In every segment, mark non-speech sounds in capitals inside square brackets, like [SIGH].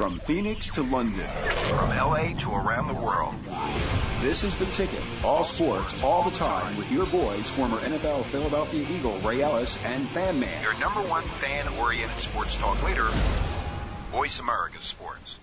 From Phoenix to London, from LA to around the world. This is the ticket. All sports, all the time, with your boys, former NFL Philadelphia Eagle Ray Ellis and Fan Man. Your number one fan-oriented sports talk leader, Voice America Sports.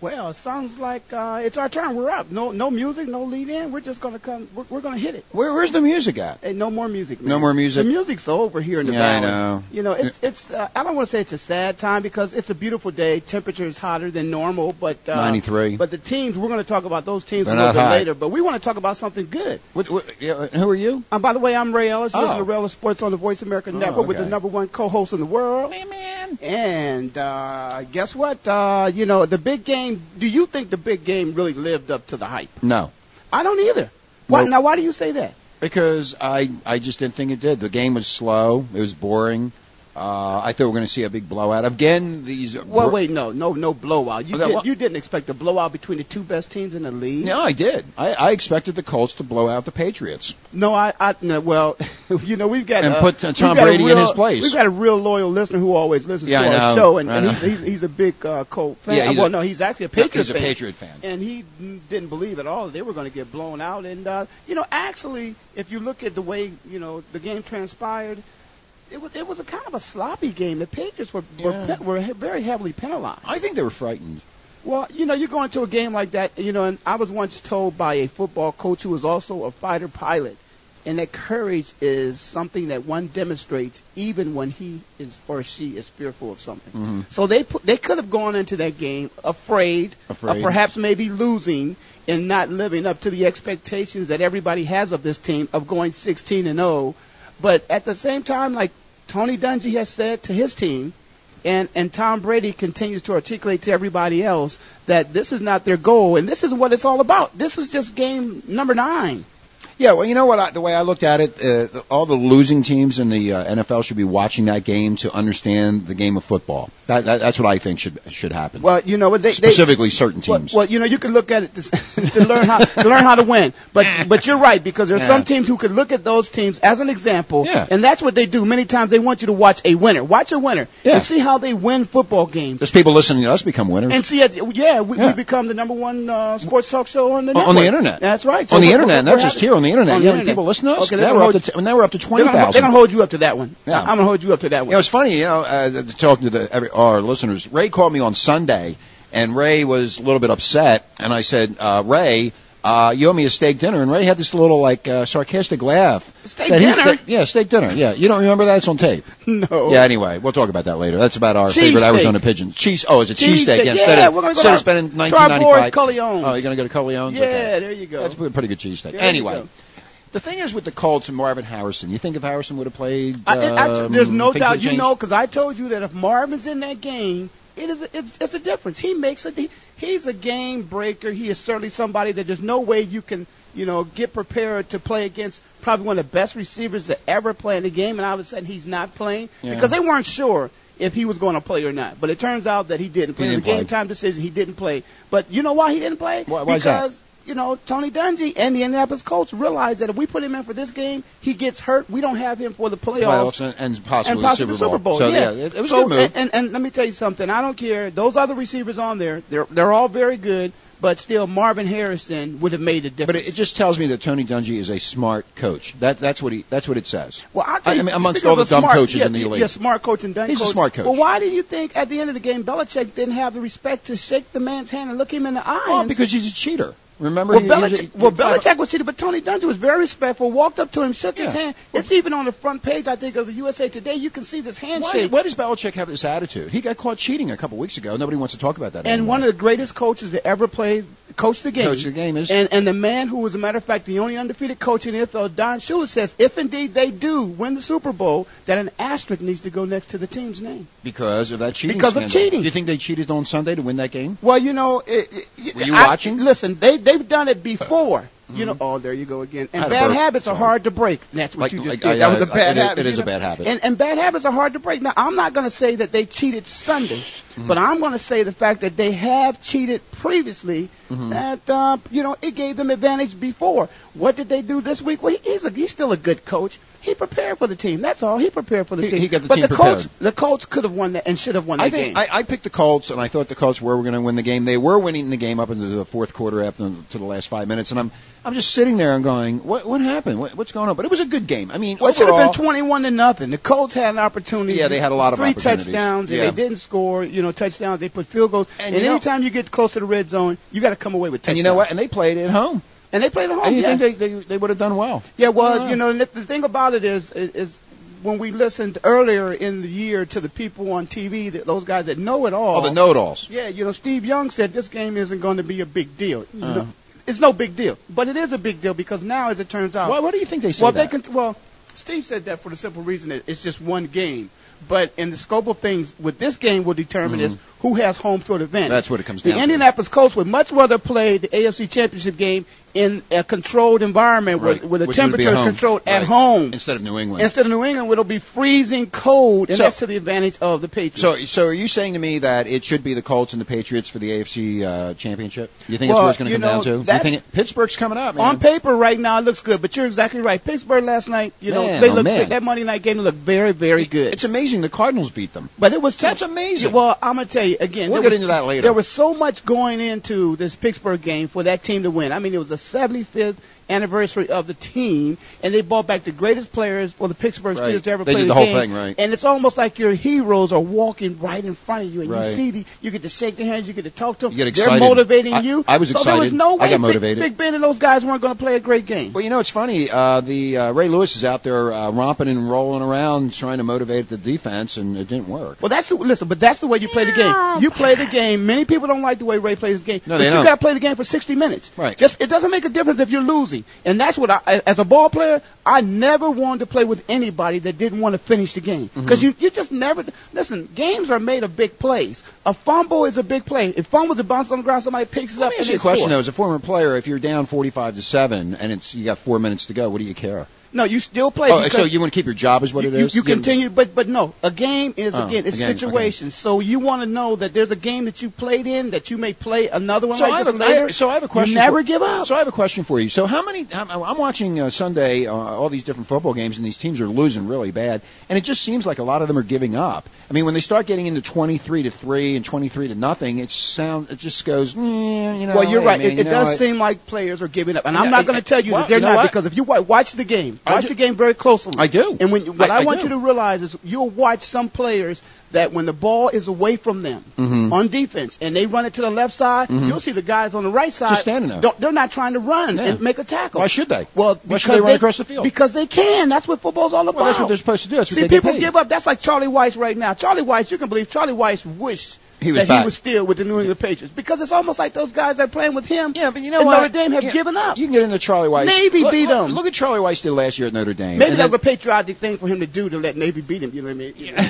Well, it sounds like uh, it's our turn. We're up. No, no music, no lead in. We're just gonna come. We're, we're gonna hit it. Where, where's the music at? Hey, no more music. Man. No more music. The music's over here in the yeah, valley. I know. You know, it's it's. Uh, I don't want to say it's a sad time because it's a beautiful day. Temperature is hotter than normal, but uh, 93. But the teams we're going to talk about those teams They're a little bit high. later. But we want to talk about something good. What, what, yeah, who are you? Uh, by the way, I'm Ray Ellis. This Oh. is Ray Ellis Sports on the Voice America Oh, Network with the number one co-host in the world. Hey, man. And uh, guess what? Uh, you know, the big game. Do you think the big game really lived up to the hype? No, I don't either. Why, Nope. Now, why do you say that? because I I just didn't think it did. The game was slow. It was boring. Uh, I thought we were going to see a big blowout again. These Well, wait, no, no, no blowout. You, that did, didn't expect a blowout between the two best teams in the league. No, I did. I, I expected the Colts to blow out the Patriots. No, I, I no, well, [LAUGHS] you know, we've got And uh, put, uh, Tom Brady in his place. We've got a real loyal listener who always listens Yeah, to I our know. show, and, and he's, he's he's a big uh, Colt fan. Yeah, well, a- no, he's actually a Patriot he's a fan. Patriot fan. and he didn't believe at all they were going to get blown out. And uh, you know, actually, if you look at the way you know the game transpired, it was it was a kind of a sloppy game. The Patriots were were, Yeah. pe- were very heavily penalized. I think they were frightened. Well, you know, you go into a game like that, you know, and I was once told by a football coach who was also a fighter pilot, and that courage is something that one demonstrates even when he is or she is fearful of something. Mhm. So they put, they could have gone into that game afraid, Afraid. of perhaps maybe losing and not living up to the expectations that everybody has of this team of going 16 and 0. But at the same time, like Tony Dungy has said to his team, and and Tom Brady continues to articulate to everybody else that this is not their goal and this is what it's all about. This is just game number nine. Yeah, well, you know what? I, the way I looked at it, uh, the, all the losing teams in the uh, NFL should be watching that game to understand the game of football. That, that, that's what I think should should happen. Well, you know what they they- Specifically, certain teams. well, you know, you can look at it to, [LAUGHS] to learn how to learn how to win. But but you're right because there's Yeah. some teams who could look at those teams as an example, Yeah. and that's what they do. Many times they want you to watch a winner, watch a winner, Yeah. and see how they win football games. There's people listening to us become winners. And see, uh, yeah, we, Yeah. we become the number one uh, sports talk show on the On- on the internet. That's right. on the internet, not just here on the internet. on you the know, internet. people listen to us. Okay, now we're up to t- now we're up to They're gonna, they're gonna hold you up to that one. Yeah. I'm gonna hold you up to that You one. know, it's funny, you know, uh, talking to the, every, our listeners. Ray called me on Sunday, and Ray was a little bit upset, and I said, uh, Ray, uh, you owe me a steak dinner, and Ray had this little like uh, sarcastic laugh. Steak that he- dinner? that- yeah, steak dinner. Yeah, you don't remember that? It's on tape. [LAUGHS] no. Yeah. Anyway, we'll talk about that later. That's about our Cheese favorite steak. on the pigeon. Cheese. Oh, it's a Cheese cheesesteak. steak. Yeah, instead Yeah, of we're gonna go instead of spending to our nineteen ninety Boris five. Corleone's. Oh, you're gonna go to Corleone's. Yeah, Okay. there you go. That's a pretty good cheesesteak. There you Anyway. The thing is with the Colts and Marvin Harrison, you think if Harrison would have played, I, it- actually, there's um, no doubt. You know, because I told you that if Marvin's in that game, it is a, it's, it's a difference. He makes a he, he's a game breaker. He is certainly somebody that there's no way you can you know get prepared to play against probably one of the best receivers to ever play in the game, and all of a sudden he's not playing Yeah. because they weren't sure if he was going to play or not. But it turns out that he didn't play. He it didn't was a game play. time decision. He didn't play. But you know why he didn't play? Why- why that? because you know, Tony Dungy and the Indianapolis Colts realized that if we put him in for this game, he gets hurt. We don't have him for the playoffs playoffs and, and possibly, and possibly the Super Bowl. So yeah, it, it was so, a good move. And, and, and let me tell you something. I don't care. Those other receivers on there, they're they're all very good. but still Marvin Harrison would have made a difference. But it just tells me that Tony Dungy is a smart coach. That that's what he that's what it says. well, I'll tell I you, mean, amongst all the dumb smart, coaches yeah, in the league. Yeah, smart coach and Dungy. He's a smart coach. Well, why do you think at the end of the game Belichick didn't have the respect to shake the man's hand and look him in the eye? Well, because he's a cheater. Remember, Well, he- Belichick, a- well, Belichick was cheated, but Tony Dungy was very respectful. Walked up to him, shook his hand. It's even on the front page, I think, of the USA Today. You can see this handshake. why does Belichick have this attitude? He got caught cheating a couple weeks ago. Nobody wants to talk about that. and anymore. one of the greatest coaches that ever played, coached the game. Coach the game is And, and the man who, as a matter of fact, the only undefeated coach in the NFL, Don Shula, says if indeed they do win the Super Bowl, that an asterisk needs to go next to the team's name. because of that cheating. Because of cheating. Do you think they cheated on Sunday to win that game? Well, you know, it, it, Were you I- watching? Listen, they they've done it uh-huh. before. You know, mm-hmm. oh, there you go again. And bad burp. habits are hard to break. That's what Like- you just like, did. I- that was a bad it is- habit. it is you a bad habit. And, and bad habits are hard to break. Now, I'm not going to say that they cheated Sunday, Mm-hmm. but I'm going to say the fact that they have cheated previously. Mm-hmm. That uh, you know, it gave them advantage before. What did they do this week? Well, he, he's a, he's still a good coach. He prepared for the team. That's all. He prepared for the He- team. he got the but team the prepared. coach, the Colts could have won that and should have won that I think game. I, I picked the Colts, and I thought the Colts were going to win the game. They were winning the game up into the fourth quarter after to the last five minutes, and I'm I'm just sitting there and going, what what happened? What, what's going on? But it was a good game. I mean, Well, it should have been 21 to nothing. The Colts had an opportunity. Yeah, they had a lot of three opportunities. touchdowns, and Yeah. they didn't score. You know, touchdowns. They put field goals. And And, you know- anytime you get close to the red zone, you got to come away with touchdowns. And you know what? And they played at home. And they played at home. and you yeah. think they, they they would have done well? yeah. Well, Yeah. you know, and the thing about it is, is, is when we listened earlier in the year to the people on TV, that those guys that know it all. Oh, the know-it-alls. Yeah, you know, Steve Young said this game isn't going to be a big deal. You Uh. know, it's no big deal, but it is a big deal because now, as it turns out, Why, why do you think they said well, that? they can. Well, Steve said that for the simple reason that it's just one game. But in the scope of things, what this game will determine is mm-hmm. Who has home field advantage. That's what it comes down to. The Indianapolis Colts would much rather play the AFC Championship game in a controlled environment Right. where, where the Which temperature is controlled at home instead of New England. instead of New England, where it'll be freezing cold, and So- that's to the advantage of the Patriots. So, so are you saying to me that it should be the Colts and the Patriots for the AFC uh, championship? You think Well, that's what it's going to come down to? You think it, Pittsburgh's coming up, man? On paper, right now, it looks good, but you're exactly right. Pittsburgh last night, you know, they oh, look man. that Monday night game looked very, very good. It's amazing the Cardinals beat them. But it was That's amazing. Well, I'm gonna tell you again. We'll there get was- into that later. There was so much going into this Pittsburgh game for that team to win. I mean, it was a 75th anniversary of the team, and they brought back the greatest players for the Pittsburgh Right. Steelers to ever They play did the, the whole game. thing, right. And it's almost like your heroes are walking right in front of you, and Right. you see the, you get to shake their hands, you get to talk to them. You get They're motivating I- you. I was so there was excited. no I way got Big- motivated. Big, Ben and those guys weren't going to play a great game. Well, you know, it's funny. Uh, the uh, Ray Lewis is out there uh, romping and rolling around trying to motivate the defense, and it didn't work. Well, that's the, listen, but that's the way you play the game. You play the game. Many people don't like the way Ray plays the game. No, but you got to play the game for 60 minutes. Right. Just it doesn't make a difference if you're losing, and that's what I, as a ball player, I never wanted to play with anybody that didn't want to finish the game Mm-hmm. because you you just never listen. Games are made of big plays. A fumble is a big play. If fumbles a bounce on the ground, somebody picks it Let up me and ask you a question score. though. As a former player, if you're down 45 to seven and it's you got four minutes to go, what do you care? No, you still play. Oh, so you want to keep your job, is what you, it is? You, you continue, but but no, a game is Oh, again it's game, okay. situations. So you want to know that there's a game that you played in that you may play another one So like I, have a, later. I- so I have a question. You never for, give up. So I have a question for you. So how many? I'm, I'm watching uh, Sunday uh, all these different football games, and these teams are losing really bad, and it just seems like a lot of them are giving up. I mean, when they start getting into 23 to three and 23 to nothing, it sound it just goes. Mm, you know, well, you're right. it you it know, does I- seem like players are giving up, and I'm not going to tell you well, that they're you know not what? because if you watch the game, I watch the game very closely. I do. And when what I- I, I want do. you to realize is you'll watch some players that when the ball is away from them Mhm. on defense and they run it to the left side, you'll see the guys on the right side just standing there. Don't, they're not trying to run Yeah. and make a tackle. Why should they? Well, Why because should they run across the field? Because they can. That's what football's all about. Well, that's what they're supposed to do. That's See, they people give up. That's like Charlie Weis right now. Charlie Weis, you can believe Charlie Weis wished He was that back. he was still with the New England Patriots because it's almost like those guys that are playing with him. Yeah, but you know and what? Notre Dame have Yeah, given up. You can get into Charlie Weis. Navy look, beat look, them. Look at Charlie Weis did last year at Notre Dame. Maybe And that was a patriotic thing for him to do to let Navy beat him. You know what I mean? You [LAUGHS] know?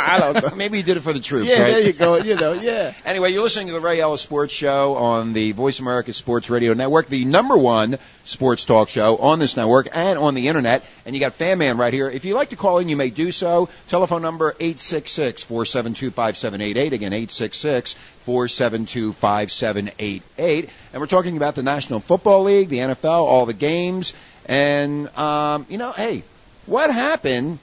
I don't know. Maybe he did it for the troops, Yeah, right? there you go. You know, yeah. [LAUGHS] Anyway, you're listening to the Ray Ellis Sports Show on the Voice America Sports Radio Network, the number one sports talk show on this network and on the internet. And you got Fan Man right here. If you'd like to call in, you may do so. Telephone number 866-472-5788. Again, 866-472-5788. And we're talking about the National Football League, the NFL, all the games. And, um, you know, hey, what happened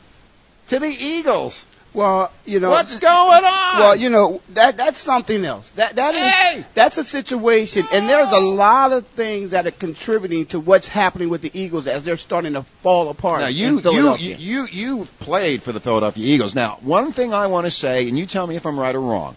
to the Eagles? Well, you know, What's going on? Well, you know that that's something else. That that is Hey! that's a situation, and there's a lot of things that are contributing to what's happening with the Eagles as they're starting to fall apart. Now you you, Philadelphia. you you you played for the Philadelphia Eagles. Now, one thing I want to say, and you tell me if I'm right or wrong.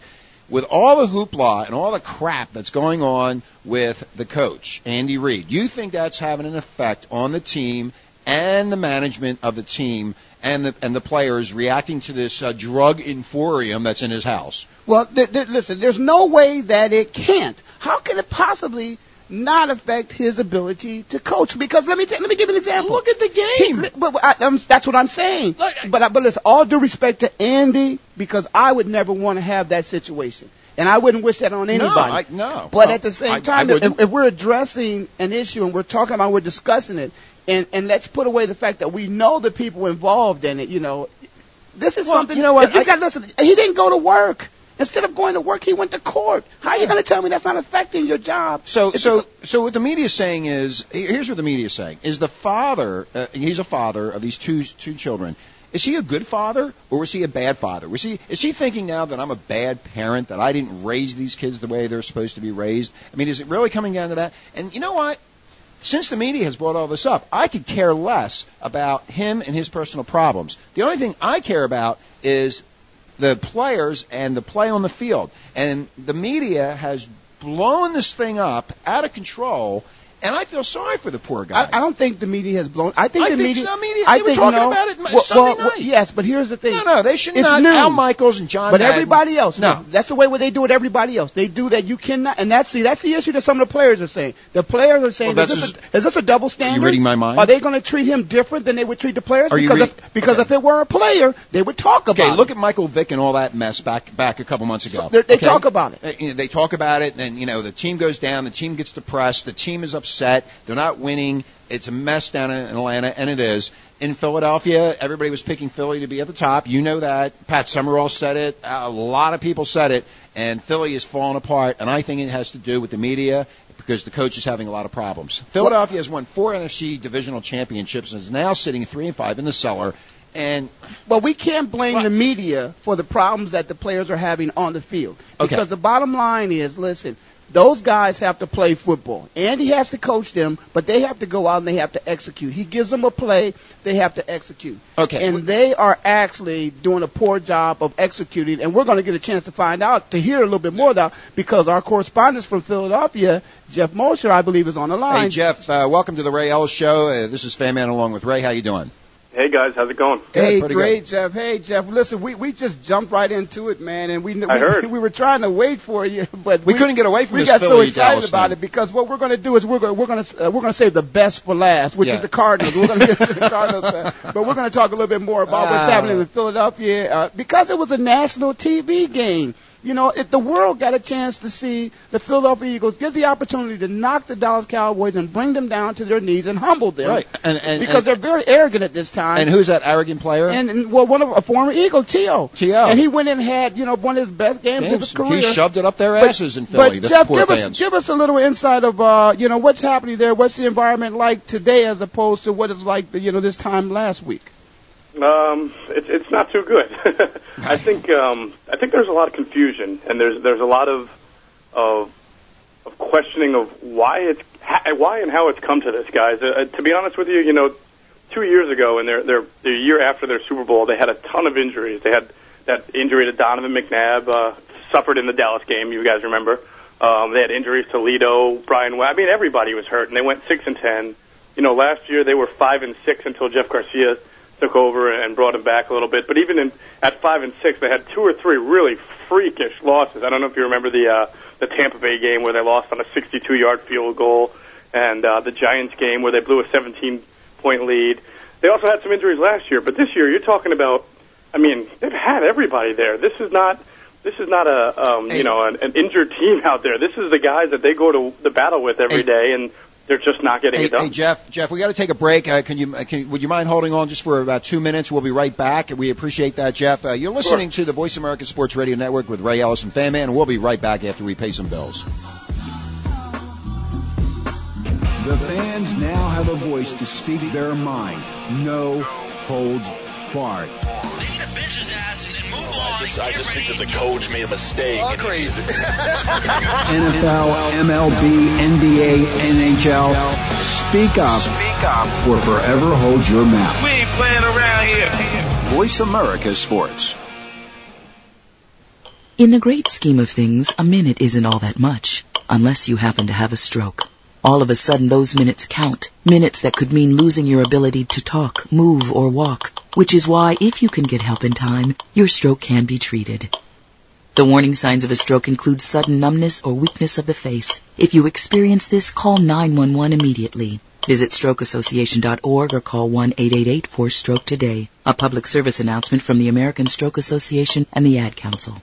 With all the hoopla and all the crap that's going on with the coach, Andy Reid, you think that's having an effect on the team and the management of the team and the and the players reacting to this uh, drug inforium that's in his house? Well, th- th- listen, there's no way that it can't. How can it possibly not affect his ability to coach? Because let me t- let me give an example. Look at the game. He- but, but I, that's what I'm saying. Look- but I- but listen, all due respect to Andy, because I would never want to have that situation, and I wouldn't wish that on anybody. No, I, no. But Well, at the same I- I time, if, if we're addressing an issue and we're talking about, we're discussing it, and and let's put away the fact that we know the people involved in it. You know, this is Well, something. you know what, You got listen. He didn't go to work. Instead of going to work, he went to court. How are you going to tell me that's not affecting your job? So, so, so what the media is saying is, here's what the media is saying: is the father, uh, he's a father of these two two children. Is he a good father or was he a bad father? Was he is he thinking now that I'm a bad parent that I didn't raise these kids the way they're supposed to be raised? I mean, is it really coming down to that? And you know what? Since the media has brought all this up, I could care less about him and his personal problems. The only thing I care about is the players and the play on the field. And the media has blown this thing up out of control, and I feel sorry for the poor guy. I, I don't think the media has blown. I think I the think media. some media- I they were think talking no. about it well, Sunday well, well, night. yes, but here's the thing. no, no, they should It's not. news. Al Michaels and John. But Madden- everybody else, no. that's the way what they do with everybody else. They do that. You cannot, and that's the that's the issue that some of the players are saying. The players are saying, Well, is, this just- a, is this a double standard? reading my mind? Are they going to treat him different than they would treat the players? Are you because if, because okay. if it were a player, they would talk about. Okay, it. look at Michael Vick and all that mess back back a couple months ago. They- they okay? talk about it. Uh, They talk about it, and then, you know the team goes down, the team gets depressed, the team is upset, they're not winning. It's a mess down in Atlanta, and it is. In Philadelphia, everybody was picking Philly to be at the top. You know that. Pat Summerall said it. A lot of people said it, and Philly is falling apart. And I think it has to do with the media because the coach is having a lot of problems. Philadelphia has won four NFC divisional championships and is now sitting three and five in the cellar. And But we can't blame What? the media for the problems that the players are having on the field. Okay. Because the bottom line is, listen, those guys have to play football. Andy has to coach them, but they have to go out and they have to execute. He gives them a play, they have to execute. Okay. And they are actually doing a poor job of executing, and we're going to get a chance to find out, to hear a little bit more about, because our correspondent from Philadelphia, Geoff Mosher, I believe, is on the line. Hey Geoff, uh, welcome to the Ray Ellis Show. Uh, this is Fan Man along with Ray. How you doing? Hey guys, how's it going? Hey, pretty great, Geoff. Hey, Geoff. Listen, we, we just jumped right into it, man, and we I we, heard. [LAUGHS] we were trying to wait for you, [LAUGHS] but We couldn't get away from it. we this got so excited Dallas about thing. it because what we're going to do is we're going we're going to uh, we're going to save the best for last, which Yeah. is the Cardinals. We're going to get to the Cardinals, uh, but we're going to talk a little bit more about what's Ah. happening in Philadelphia uh, because it was a national TV game. You know, if the world got a chance to see the Philadelphia Eagles get the opportunity to knock the Dallas Cowboys and bring them down to their knees and humble them, Right. And and because and, they're very arrogant at this time. and who's that arrogant player? And, and well, one of a former Eagle, T.O. T.O.. And he went and had, you know, one of his best games, of his career. he shoved it up their But- asses in Philly. But the Geoff, give fans. us give us a little insight of, uh, you know, what's happening there. What's the environment like today as opposed to what it's like, you know, this time last week? Um, it's it's not too good. [LAUGHS] I think um, I think there's a lot of confusion and there's there's a lot of of of questioning of why it's why and how it's come to this, guys. Uh, to be honest with you, you know, two years ago and their their the year after their Super Bowl, they had a ton of injuries. They had that injury to Donovan McNabb, uh, suffered in the Dallas game. You guys remember? Um, they had injuries to Lito, Brian. I mean, everybody was hurt, and they went six and ten. You know, last year they were five and six until Jeff Garcia took over and brought him back a little bit. But even in at five and six, they had two or three really freakish losses. I don't know if you remember the uh, the Tampa Bay game where they lost on a 62-yard field goal, and uh, the Giants game where they blew a 17-point lead. They also had some injuries last year, but this year you're talking about. I mean, they've had everybody there. This is not. This is not a um, Hey. you know an, an injured team out there. This is the guys that they go to the battle with every Hey. day, and they're just not getting Hey, it done. hey, Geoff, Geoff, we got to take a break. Uh, can you, uh, can, would you mind holding on just for about two minutes? We'll be right back. We appreciate that, Geoff. Uh, you're listening to the Voice America Sports Radio Network with Ray Ellis and Fan Man, and we'll be right back after we pay some bills. The fans now have a voice to speak their mind. No holds barred. bench his ass and, and move on. I just, I just think that the coach made a mistake. Oh, crazy. [LAUGHS] NFL, MLB, NBA, NHL. Speak up. Speak up. Or forever hold your mouth. We ain't playing around here. Voice America Sports. In the great scheme of things, a minute isn't all that much, unless you happen to have a stroke. All of a sudden, those minutes count. Minutes that could mean losing your ability to talk, move, or walk. Which is why, if you can get help in time, your stroke can be treated. The warning signs of a stroke include sudden numbness or weakness of the face. If you experience this, call 911 immediately. Visit strokeassociation.org or call 1-888-4-STROKE today. A public service announcement from the American Stroke Association and the Ad Council.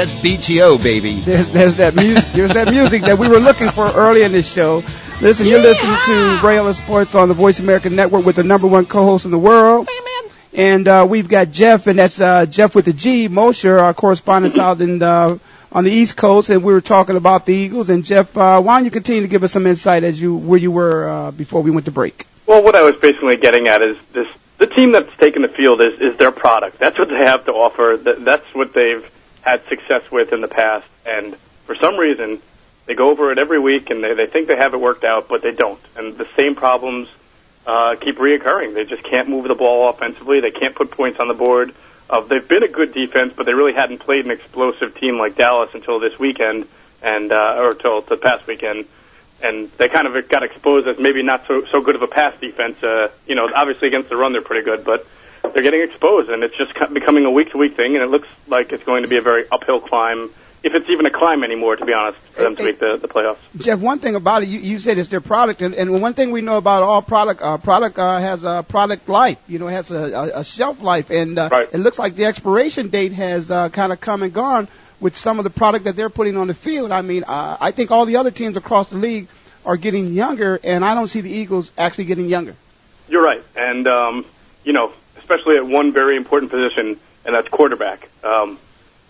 That's BTO, baby. There's, there's that music. There's that music that we were looking for early in this show. Listen, you're listening to Ray Ellis Sports on the Voice America Network with the number one co-host in the world. And uh, we've got Geoff, and that's uh, Geoff with the G, Mosher, our correspondent out in the, on the East Coast, and we were talking about the Eagles. And Geoff, uh, why don't you continue to give us some insight as you where you were uh, before we went to break? Well, what I was basically getting at is this: the team that's taken the field is is their product. That's what they have to offer. That, that's what they've had success with in the past. And for some reason, they go over it every week and they they think they have it worked out, but they don't. And the same problems uh, keep reoccurring. They just can't move the ball offensively. They can't put points on the board. Uh, they've been a good defense, but they really hadn't played an explosive team like Dallas until this weekend, and uh, or until the past weekend. And they kind of got exposed as maybe not so so good of a pass defense. Uh, you know, obviously against the run they're pretty good, but they're getting exposed, and it's just becoming a week to week thing. And it looks like it's going to be a very uphill climb, if it's even a climb anymore, to be honest, for them to make the the playoffs. Geoff, one thing about it, you, you said it's their product, and, and one thing we know about all product, uh, product uh, has a product life. You know, it has a, a, a shelf life, and uh, Right. it looks like the expiration date has uh, kind of come and gone with some of the product that they're putting on the field. I mean, uh, I think all the other teams across the league are getting younger, and I don't see the Eagles actually getting younger. You're right, and um, you know, especially at one very important position, and that's quarterback. Um,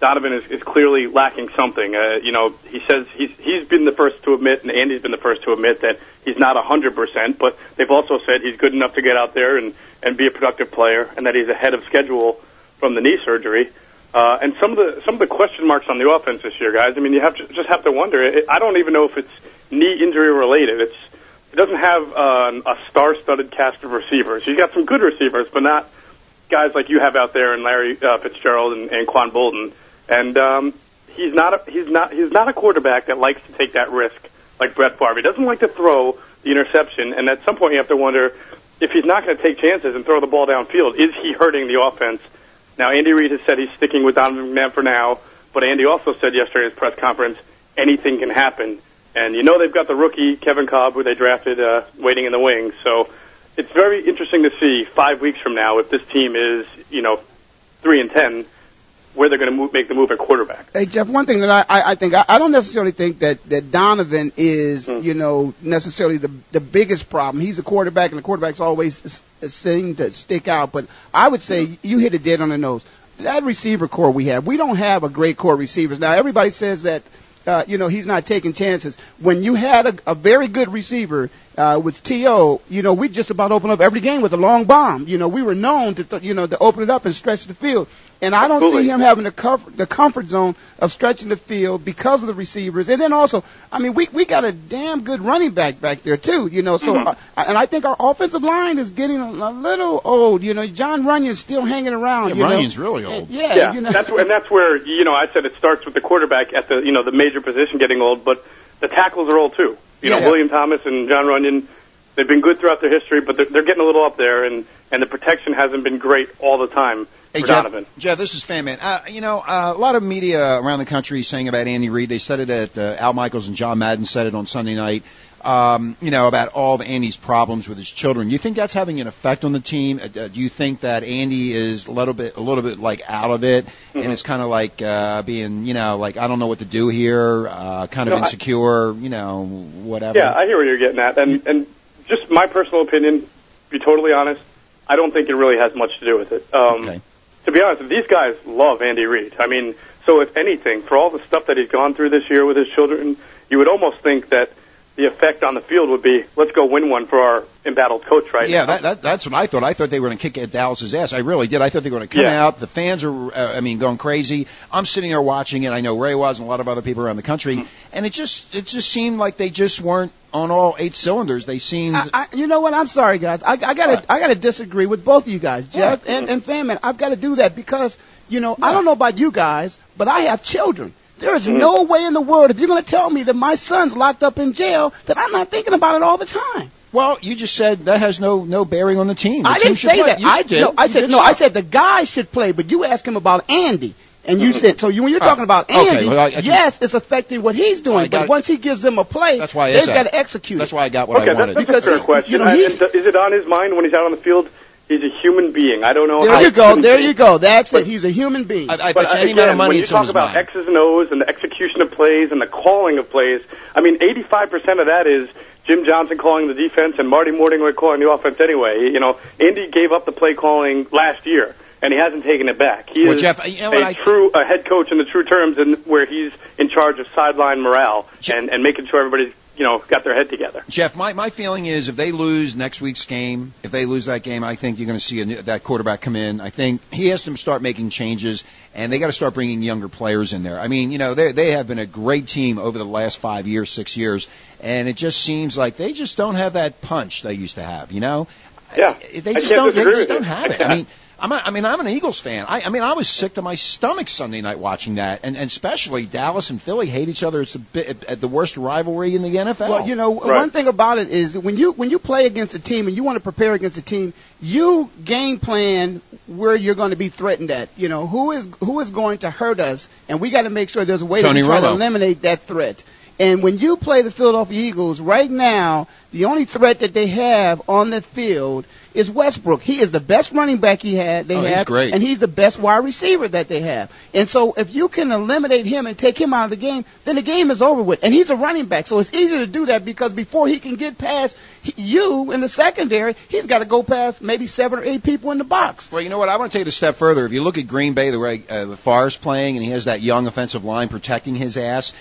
Donovan is, is clearly lacking something. Uh, you know, he says he's he's been the first to admit, and Andy's been the first to admit that he's not a hundred percent. But they've also said he's good enough to get out there and and be a productive player, and that he's ahead of schedule from the knee surgery. Uh, and some of the some of the question marks on the offense this year, guys. I mean, you have to just have to wonder. It, I don't even know if it's knee injury related. It's it doesn't have uh, a star-studded cast of receivers. He's got some good receivers, but not guys like you have out there and Larry uh, Fitzgerald and, and Quan Boldin. And um, he's not a, he's not he's not a quarterback that likes to take that risk like Brett Favre. He doesn't like to throw the interception, and at some point you have to wonder if he's not going to take chances and throw the ball downfield. Is he hurting the offense? Now Andy Reid has said he's sticking with Donovan McNabb for now, but Andy also said yesterday at his press conference anything can happen. And you know they've got the rookie Kevin Kolb, who they drafted, uh, waiting in the wings. So it's very interesting to see five weeks from now if this team is, you know, three and ten. where they're going to move, make the move at quarterback. Hey Geoff, one thing that I, I, I think I, I don't necessarily think that that Donovan is Hmm. you know necessarily the the biggest problem. He's a quarterback, and the quarterbacks always seem to stick out. But I would say you hit it dead on the nose. That receiver core we have, we don't have a great core receivers. Now everybody says that. Uh, you know he's not taking chances. When you had a, a very good receiver uh, with To, you know we just about opened up every game with a long bomb. You know we were known to th- you know to open it up and stretch the field. And I don't Absolutely. see him having the comfort, the comfort zone of stretching the field because of the receivers. And then also, I mean, we we got a damn good running back back there too. You know, so Mhm. uh, and I think our offensive line is getting a, a little old. You know, Jon Runyan's still hanging around. Yeah, you know? Really old. And- yeah, yeah, you know. that's where, and that's where you know I said it starts with the quarterback at the you know the major position getting old, but the tackles are old too. You know, Yeah. William Thomas and Jon Runyan, they've been good throughout their history, but they're, they're getting a little up there, and and the protection hasn't been great all the time Hey, Geoff, Geoff, this is Fan Man. Uh, you know, uh, a lot of media around the country saying about Andy Reid. They said it at uh, Al Michaels and John Madden said it on Sunday night. Um, you know about all of Andy's problems with his children. Do you think that's having an effect on the team? Uh, uh, do you think that Andy is a little bit, a little bit like out of it, Mm-hmm. and it's kind of like uh, being, you know, like I don't know what to do here, uh, kind of No, I- insecure, you know, whatever. Yeah, I hear what you're getting at, and and just my personal opinion, be totally honest, I don't think it really has much to do with it. Um, Okay. To be honest, these guys love Andy Reid. I mean, so if anything, for all the stuff that he's gone through this year with his children, you would almost think that the effect on the field would be, let's go win one for our embattled coach right yeah, now. that, that, that's what I thought. I thought they were going to kick at Dallas's ass. I really did. I thought they were going to come Yeah. out. The fans are, uh, I mean, going crazy. I'm sitting there watching it. I know Ray was and a lot of other people around the country, Mm-hmm. and it just, it just seemed like they just weren't on all eight cylinders. They seemed. I, I, you know what? I'm sorry, guys. I, I gotta, I gotta disagree with both of you guys, Geoff and, and Fanman. I've got to do that because, you know, I don't know about you guys, but I have children. There is hmm. no way in the world if you're going to tell me that my son's locked up in jail that I'm not thinking about it all the time. well, you just said that has no no bearing on the team. The I team didn't say play. that. You I did. no, I You said did no. so. I said the guy should play, but you asked him about Andy. And you said so. You, when you're talking about okay, Andy, well, I- I- yes, it's affecting what he's doing. Got but it. once he gives them a play, That's why I they've got to execute. That's why I got what okay, I wanted. that's, that's a fair Because, question. you know, uh, he- And- and is it on his mind when he's out on the field? He's a human being. I don't know. There how you go. There be. you go. That's But- it. He's a human being. I, I But bet you any again, amount of money when you talk about mind. X's and O's and the execution of plays and the calling of plays, I mean, 85% of that is Jim Johnson calling the defense and Marty Mortimer calling the offense anyway. You know, Andy gave up the play calling last year, and he hasn't taken it back. He Well, is Geoff, you know a true a head coach in the true terms, and where he's in charge of sideline morale and, and making sure everybody's you know got their head together. Geoff, my, my feeling is if they lose next week's game, if they lose that game, I think you're going to see a, new- that quarterback come in. I think he has to start making changes, and they got to start bringing younger players in there. I mean, you know, they they have been a great team over the last five years, six years, and it just seems like they just don't have that punch they used to have. You know, Yeah, they just don't. They just don't have it. [LAUGHS] I mean. I'm a, I mean, I'm an Eagles fan. I, I mean, I was sick to my stomach Sunday night watching that, and, and especially Dallas and Philly hate each other. It's a bit, at the worst rivalry in the NFL. Well, you know, one thing about it is when you when you play against a team and you want to prepare against a team, you game plan where you're going to be threatened at. You know, who is who is going to hurt us, and we got to make sure there's a way Tony to try to eliminate that threat. And when you play the Philadelphia Eagles right now, the only threat that they have on the field is Westbrook. He is the best running back he had. They Oh, he's have, great. and he's the best wide receiver that they have. And so, if you can eliminate him and take him out of the game, then the game is over with. And he's a running back, so it's easy to do that because before he can get past you in the secondary, he's got to go past maybe seven or eight people in the box. Well, you know what? I want to take it a step further. If you look at Green Bay, the way uh, the Favre's playing, and he has that young offensive line protecting his ass.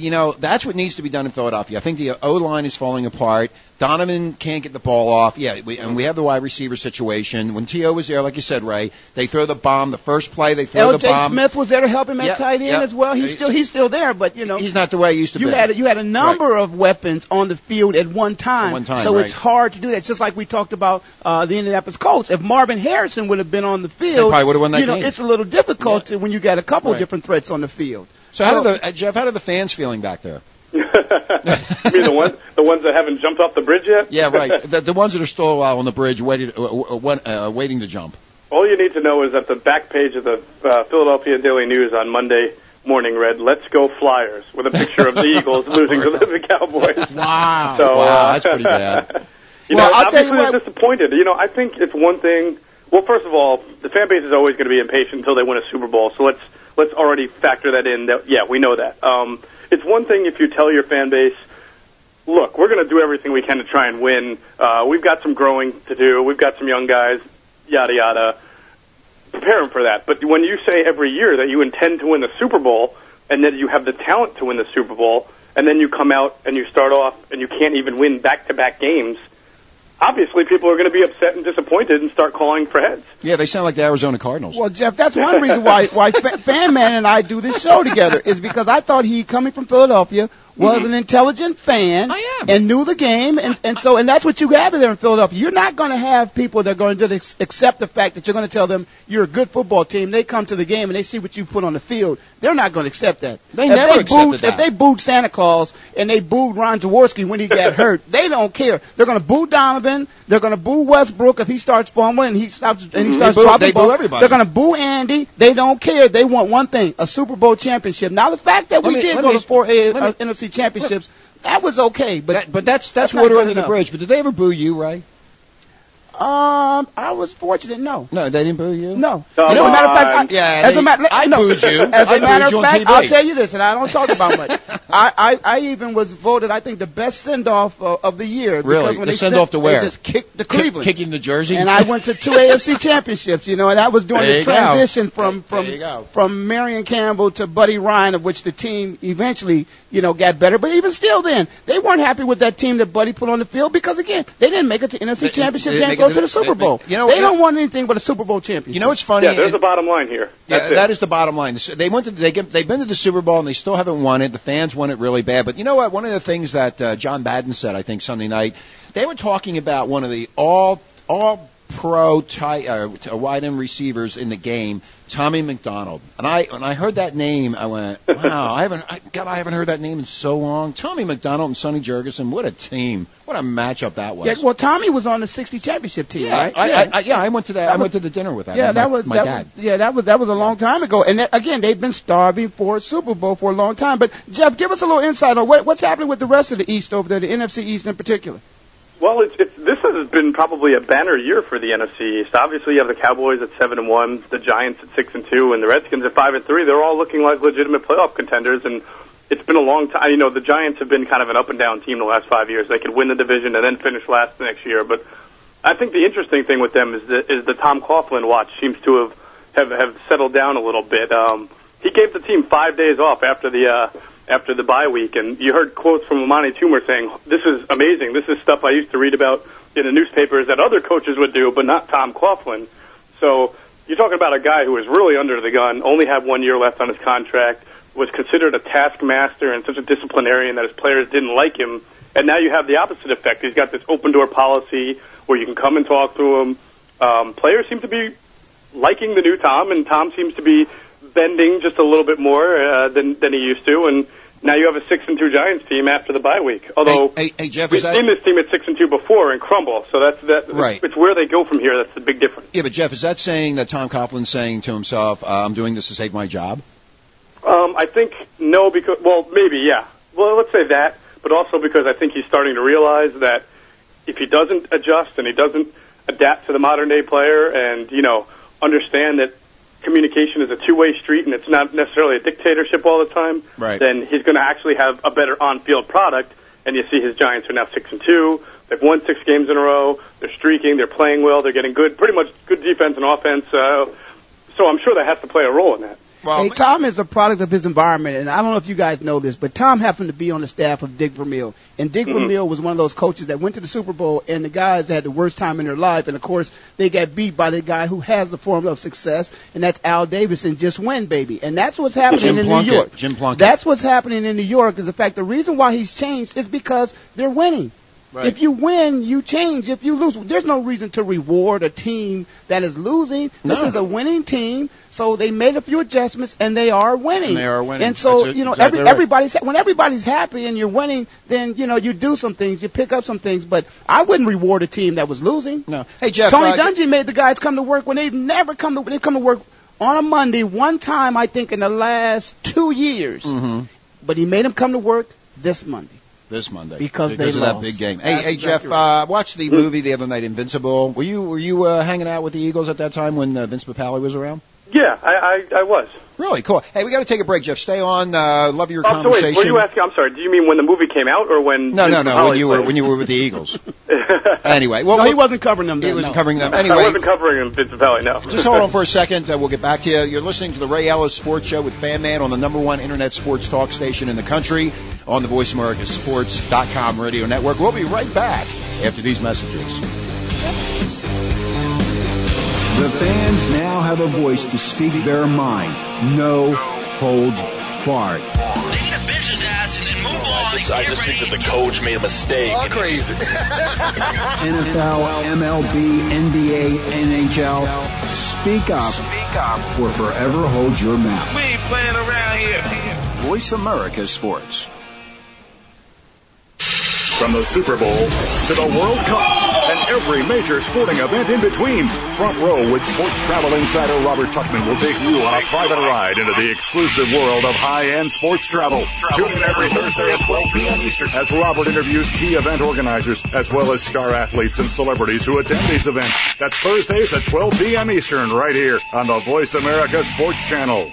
You know, that's what needs to be done in Philadelphia. I think the O line is falling apart. Donovan can't get the ball off. Yeah, we, and we have the wide receiver situation. When T.O. was there, like you said, Ray, they throw the bomb. The first play, they throw the L.J. bomb. Smith was there to help him at Yeah, tight end yeah. as well. He's still he's still there, but you know He's not the way he used to you be. had you had a number of weapons on the field at one time. At one time, so right. it's hard to do that. Just like we talked about uh, the Indianapolis Colts. If Marvin Harrison would have been on the field, probably would've won that you know, game. it's a little difficult to, when you got a couple Right. different threats on the field. So, how do the uh, Geoff? How do the fans feeling back there? [LAUGHS] you mean the ones the ones that haven't jumped off the bridge yet? Yeah, right. [LAUGHS] the, the ones that are still uh, on the bridge, waiting, uh, uh, waiting to jump. All you need to know is that the back page of the uh, Philadelphia Daily News on Monday morning read "Let's go Flyers" with a picture of the [LAUGHS] Eagles losing to the, Cowboys. Wow. So, wow, that's pretty bad. You Well, know, I'll tell you what- disappointed. You know, I think it's one thing Well, first of all, the fan base is always going to be impatient until they win a Super Bowl. So let's let's already factor that in. That yeah, we know that. Um, it's one thing if you tell your fan base, look, we're going to do everything we can to try and win. Uh, we've got some growing to do. We've got some young guys, yada yada. Prepare them for that. But when you say every year that you intend to win the Super Bowl and that you have the talent to win the Super Bowl, and then you come out and you start off and you can't even win back-to-back games obviously people are going to be upset and disappointed and start calling for heads. Yeah, they sound like the Arizona Cardinals. Well, Geoff, that's one reason why why Fan Man and I do this show together is because I thought he coming from Philadelphia was Mm-hmm. an intelligent fan I am. and knew the game and and so and that's what you have there in Philadelphia. You're not going to have people that are going to accept the fact that you're going to tell them you're a good football team. They come to the game and they see what you put on the field. They're not going to accept that. They if never they accepted booed, that. If they booed Santa Claus and they booed Ron Jaworski when he got [LAUGHS] hurt, they don't care. They're going to boo Donovan. They're going to boo Westbrook if he starts fumbling and he stops and he Mhm. starts They boo- dropping they boo balls. everybody. They're going to boo Andy. They don't care. They want one thing: a Super Bowl championship. Now, the fact that we me- did go me- to four A, me- uh, NFC championships, that was okay. But That- but that's that's, not water good under the bridge. But did they ever boo you, Ray? um, I was fortunate. No, No, they didn't boo you. no. Come as a matter of fact, on. I, Yeah, as they- a matter, I no, booed you. [LAUGHS] As I a booed matter of fact, I'll tell you this, and I don't talk about much. [LAUGHS] I, I, I even was voted, I think, the best send off uh, of the year. Really? Because when The they send-off to sent- where? They just kicked the Kick- Cleveland. kicking the jersey. and I went to two [LAUGHS] AFC championships, you know, and that was during There the you go. transition from from from Marion Campbell to Buddy Ryan, of which the team eventually, you know, got better. But even still, then they weren't happy with that team that Buddy put on the field because again, they didn't make it to NFC They- championship, they- they, they- didn't go to the Super they- Bowl. you know- they don't want anything but a Super Bowl championship. You know what's funny? Yeah, there's It- the bottom line here. Yeah, That's it. that is the bottom line. They went to they get, they've been to the Super Bowl and they still haven't won it. The fans want it really bad. But you know what? One of the things that uh, John Madden said, I think Sunday night, they were talking about one of the all all pro tight uh, wide end receivers in the game, Tommy McDonald. And I when I heard that name, I went, wow, I haven't I, God, I haven't heard that name in so long. Tommy McDonald and Sonny Jurgensen, what a team, what a matchup that was. Yeah, well, Tommy was on the '60 championship team, yeah, right? I, yeah. I, I, yeah, I went to that. I That was- went to the dinner with that. Yeah, my, that was my that dad. Was, yeah, that was that was a long time ago, and that, again, they've been starving for a Super Bowl for a long time. But Geoff, give us a little insight on what, what's happening with the rest of the East over there, the NFC East in particular. Well, it's, it's this has been probably a banner year for the NFC East. Obviously, you have the Cowboys at seven and one, the Giants at six and two, and the Redskins at five and three. They're all looking like legitimate playoff contenders, and it's been a long time. You know, the Giants have been kind of an up and down team the last five years. They could win the division and then finish last the next year, but I think the interesting thing with them is the, is the Tom Coughlin watch seems to have have, have settled down a little bit. Um, he gave the team five days off after the uh, after the bye week, and you heard quotes from Amani Toomer saying, "This is amazing. This is stuff I used to read about in the newspapers that other coaches would do, but not Tom Coughlin." So you're talking about a guy who was really under the gun, only had one year left on his contract, was considered a taskmaster and such a disciplinarian that his players didn't like him. And now you have the opposite effect. He's got this open door policy where you can come and talk to him. Um, players seem to be liking the new Tom, and Tom seems to be bending just a little bit more uh, than than he used to. And now you have a six and two Giants team after the bye week. Although Hey, hey, hey Geoff, we've seen this team at six and two before and crumble, so that's that. Right. It's where they go from here. That's the big difference. Yeah, but Geoff, is that saying that Tom Coughlin's saying to himself, uh, "I'm doing this to save my job"? Um, I think no, because well, maybe yeah. Well, let's say that, but also because I think he's starting to realize that if he doesn't adjust and he doesn't adapt to the modern day player, and you know, understand that communication is a two way street and it's not necessarily a dictatorship all the time, Right. then he's going to actually have a better on field product. And you see his Giants are now six and two. They've won six games in a row. They're streaking. They're playing well. They're getting good, pretty much good defense and offense. Uh, so I'm sure that has to play a role in that. Hey, Tom is a product of his environment, and I don't know if you guys know this, but Tom happened to be on the staff of Dick Vermeil, and Dick Mhm. Vermeil was one of those coaches that went to the Super Bowl, and the guys had the worst time in their life, and of course they got beat by the guy who has the formula of success, and that's Al Davis, and just win, baby, and that's what's happening Jim in Plunkett. New York. Jim Plunkett. That's what's happening in New York. Is the fact the reason why he's changed is because they're winning. Right. If you win, you change. If you lose, there's no reason to reward a team that is losing. This No. is a winning team, so they made a few adjustments and they are winning. And they are winning. And so, That's you know, Exactly every, right. everybody's when everybody's happy and you're winning, then you know you do some things, you pick up some things. But I wouldn't reward a team that was losing. No. Hey Geoff, Tony uh, Dungy made the guys come to work when they've never come to they come to work on a Monday one time I think in the last two years. Mhm. But he made them come to work this Monday. This Monday Because they because of that lost. big game. Hey, That's hey, exactly Geoff. Uh, watched the movie the other night, Invincible. Were you were you uh, hanging out with the Eagles at that time when uh, Vince Papale was around? Yeah, I, I, I was. Really cool. Hey, we got to take a break, Geoff. Stay on. Uh, love your Oh, so wait, conversation. were you asking? I'm sorry. Do you mean when the movie came out or when? no, no, no. When you were when you were with the Eagles. [LAUGHS] anyway, well, no, he wasn't covering them. he then, wasn't no. covering them. Anyway, I Anyway, wasn't covering him, Vince Papale. No. Just hold on [LAUGHS] for a second. Uh, we'll get back to you. You're listening to the Ray Ellis Sports Show with Fan Man on the number one internet sports talk station in the country on the Voice America Sports.com radio network. We'll be right back after these messages. The fans now have a voice to speak their mind. No holds barred. I just, I just think that the coach made a mistake. All crazy. [LAUGHS] NFL, MLB, NBA, NHL. Speak up. Speak up. Or forever hold your mouth. We ain't playing around here. Voice America Sports. From the Super Bowl to the World Cup and every major sporting event in between, Front Row with sports travel insider Robert Tuckman will take you on a private ride into the exclusive world of high-end sports travel. Tune in every Thursday at 12 p.m. Eastern as Robert interviews key event organizers as well as star athletes and celebrities who attend these events. That's Thursdays at 12 p.m. Eastern right here on the Voice America Sports Channel.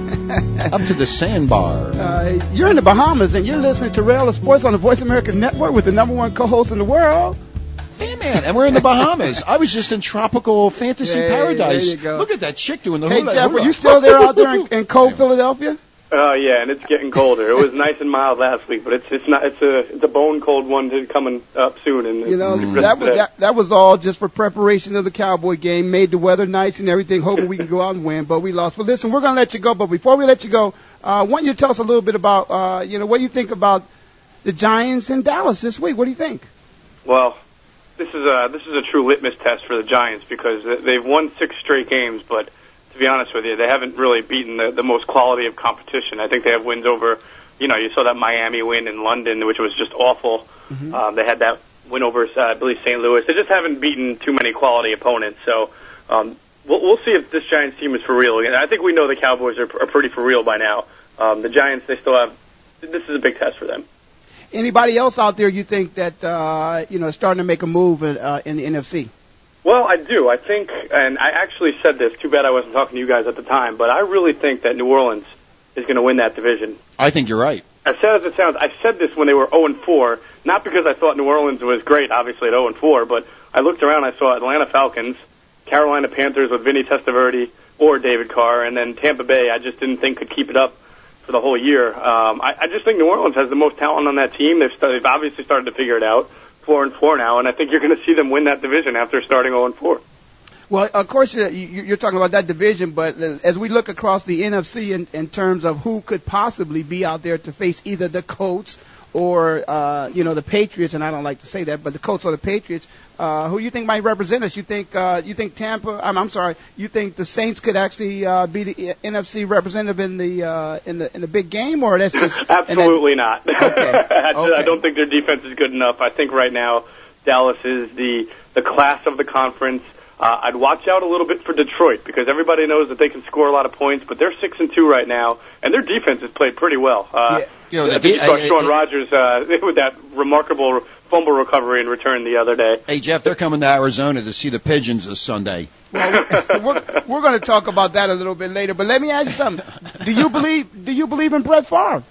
[LAUGHS] Up to the sandbar. Uh, you're in the Bahamas and you're listening to Rail of Sports on the Voice America Network with the number one co-host in the world. Hey man, and we're in the Bahamas. [LAUGHS] I was just in tropical fantasy Hey, paradise. there you go. Look at that chick doing the Hey hula Geoff, hula. are you still there out there in, in cold [LAUGHS] Philadelphia? Uh, yeah, and it's getting colder. It was nice and mild last week, but it's it's not. It's a it's a bone cold one to coming up soon. And You know, that was that, that was all just for preparation of the Cowboy game. Made the weather nice and everything, hoping we can go out and win, but we lost. But listen, we're gonna let you go. But before we let you go, uh, I want you to tell us a little bit about, uh, you know, what you think about the Giants in Dallas this week. What do you think? Well, this is a this is a true litmus test for the Giants because they've won six straight games, but to be honest with you, they haven't really beaten the, the most quality of competition. I think they have wins over, you know, you saw that Miami win in London, which was just awful. Um, they had that win over, uh, I believe, St. Louis. They just haven't beaten too many quality opponents. So um, we'll, we'll see if this Giants team is for real. And I think we know the Cowboys are, are pretty for real by now. Um, the Giants, they still have. This is a big test for them. Anybody else out there you think that uh, you know is starting to make a move in, uh, in the NFC? Well, I do. I think, and I actually said this. Too bad I wasn't talking to you guys at the time, but I really think that New Orleans is going to win that division. I think you're right. As sad as it sounds, I said this when they were 0 and 4, not because I thought New Orleans was great, obviously at 0 and 4, but I looked around, I saw Atlanta Falcons, Carolina Panthers with Vinny Testaverde or David Carr, and then Tampa Bay. I just didn't think could keep it up for the whole year. Um, I, I just think New Orleans has the most talent on that team. They've, started, they've obviously started to figure it out. Four and four now, and I think you're going to see them win that division after starting 0 and 4. Well, of course, you- you're talking about that division, but as we look across the NFC in, in terms of who could possibly be out there to face either the Colts or uh, you know the Patriots, and I don't like to say that, but the Colts or the Patriots, uh, who you think might represent us? You think uh, you think Tampa? I'm, I'm sorry. You think the Saints could actually uh, be the NFC representative in the uh, in the in the big game, or that's just Absolutely not. [LAUGHS] Okay. I, Okay. I don't think their defense is good enough. I think right now Dallas is the the class of the conference. Uh, I'd watch out a little bit for Detroit because everybody knows that they can score a lot of points, but they're six and two right now, and their defense has played pretty well. Uh, You know, I the think you saw I- I- Shaun Rogers uh, [LAUGHS] with that remarkable fumble recovery and return the other day. Hey Jeff, they're coming to Arizona to see the pigeons this Sunday. we're, we're going to talk about that a little bit later. But let me ask you something. Do you believe Do you believe in Brett Favre?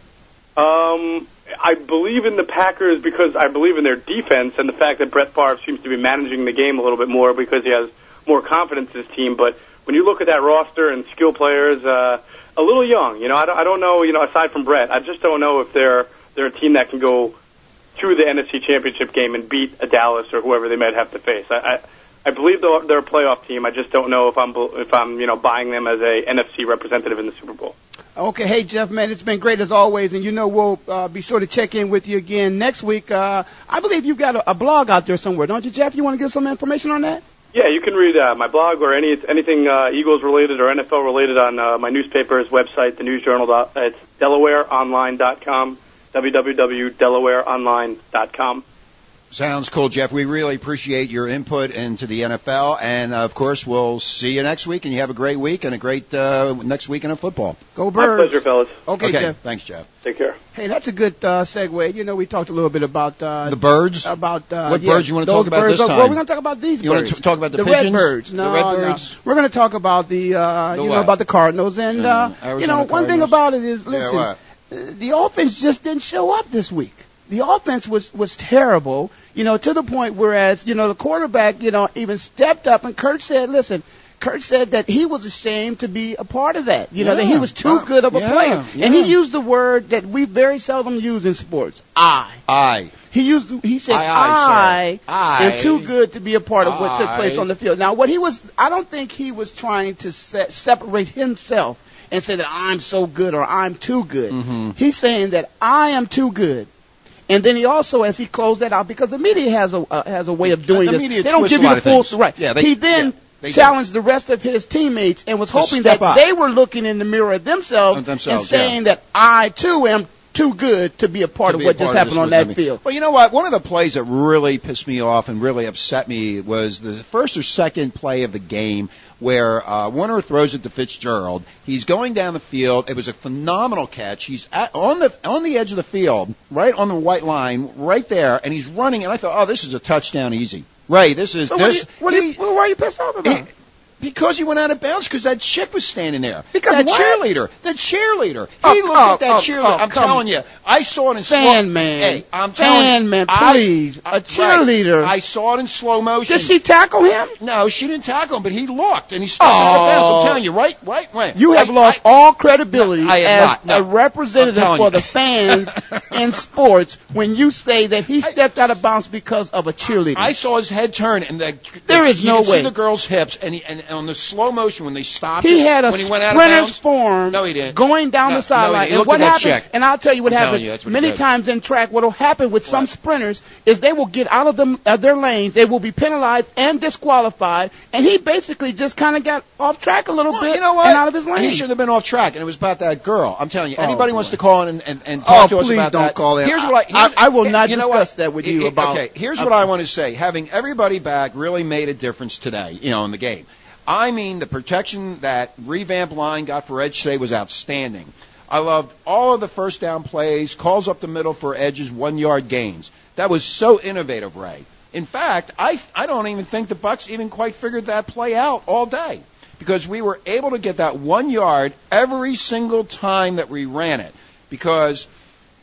Um, I believe in the Packers because I believe in their defense and the fact that Brett Favre seems to be managing the game a little bit more because he has more confidence in his team. But when you look at that roster and skill players, uh, a little young. You know, I don't, I don't know. You know, aside from Brett, I just don't know if they're they're a team that can go to the NFC Championship game and beat a Dallas or whoever they might have to face. I. I I believe they're they're a playoff team. I just don't know if I'm if I'm you know buying them as a NFC representative in the Super Bowl. Okay, hey Geoff, man, it's been great as always, and you know we'll uh, be sure to check in with you again next week. Uh, I believe you've got a, a blog out there somewhere, don't you, Geoff? You want to give some information on that? Yeah, you can read uh, my blog or any anything uh, Eagles related or NFL related on uh, my newspaper's website, the News Journal. dot- It's DelawareOnline.com, www.delawareonline.com. Sounds cool, Geoff. We really appreciate your input into the NFL, and uh, of course, we'll see you next week. And you have a great week and a great uh, next weekend of football. Go My Birds. pleasure, fellas. Okay, Geoff. Thanks, Geoff. Take care. Hey, that's a good uh, segue. You know, we talked a little bit about uh, The birds. about uh, What yeah, birds you wanna talk about birds. this Oh, Well, we're going to talk about these birds. You wanna talk about the red pigeons? birds? The No, red no. birds? We're going to talk about the, uh, The you know, what? about the Cardinals. And uh, you know, Arizona one thing about it is, listen, what? uh, the offense just didn't show up this week. The offense was was terrible. You know, to the point whereas you know the quarterback, you know, even stepped up and Kurt said, listen. Kurt said that he was ashamed to be a part of that. You know, that he was too Uh, good of a yeah, player. yeah. And he used the word that we very seldom use in sports. I. I. He used he said I, aye, sir. Am too good to be a part of what took place on the field. Now what he was I don't think he was trying to se- separate himself and say that I'm so good or I'm too good. Mm-hmm. He's saying that I am too good. And then he also, as he closed that out, because the media has a uh, has a way of doing the this. media they don't give you the full right. Yeah, they- he then yeah, they challenged the rest of his teammates and was hoping that up. they were looking in the mirror at themselves, themselves, and saying that I too am too good to be a part of be a what just of happened on that me. field. Well, you know what? One of the plays that really pissed me off and really upset me was the first or second play of the game where uh, Warner throws it to Fitzgerald. He's going down the field. It was a phenomenal catch. He's at, on the on the edge of the field, right on the white line, right there, and he's running. And I thought, oh, this is a touchdown, easy. Ray, this is So what this. do you- what do you- well, why are you pissed off about? He- because he went out of bounds because that chick was standing there. Because that what? cheerleader, the cheerleader. Oh, he looked oh, at that oh, cheerleader. oh, I'm telling you, I saw it in slow. Fan man. Hey, I'm telling Fan you, man, I- please. Uh, a right. cheerleader. I saw it in slow motion. Did she tackle him? No, she didn't tackle him, but he looked and he stepped out of bounds. Oh. I'm telling you, right, right, right. You have I- lost all credibility I as not, no. a representative for you. the fans [LAUGHS] in sports when you say that he stepped out of bounds because of a cheerleader. I saw his head turn, and the, There the, is you no could see the girl's hips, and, he, and on the slow motion when they stopped, he it, had a when he went out of sprinter's bounds. form No, he didn't. going down No, the sideline. he didn't. and what at that happens, check. and I'll tell you what I'm telling happens you, what many times in track, what will happen with some sprinters is they will get out of them, uh, their lanes, they will be penalized and disqualified, and he basically just kind of got off track a little Well, bit you know what? and out of his lane. He should have been off track, and it was about that girl. I'm telling you, Oh, anybody boy. wants to call in and, and, and Oh, talk to us please about don't that. call in. Here's what I, I- I will not discuss that with you It- it- about- Okay, here's what I want to say. Having everybody back really made a difference today. You know, in the game. I mean, the protection that revamp line got for Edge today was outstanding. I loved all of the first down plays, calls up the middle for Edge's one yard gains. That was so innovative, Ray. In fact, I I don't even think the Bucks even quite figured that play out all day because we were able to get that one yard every single time that we ran it because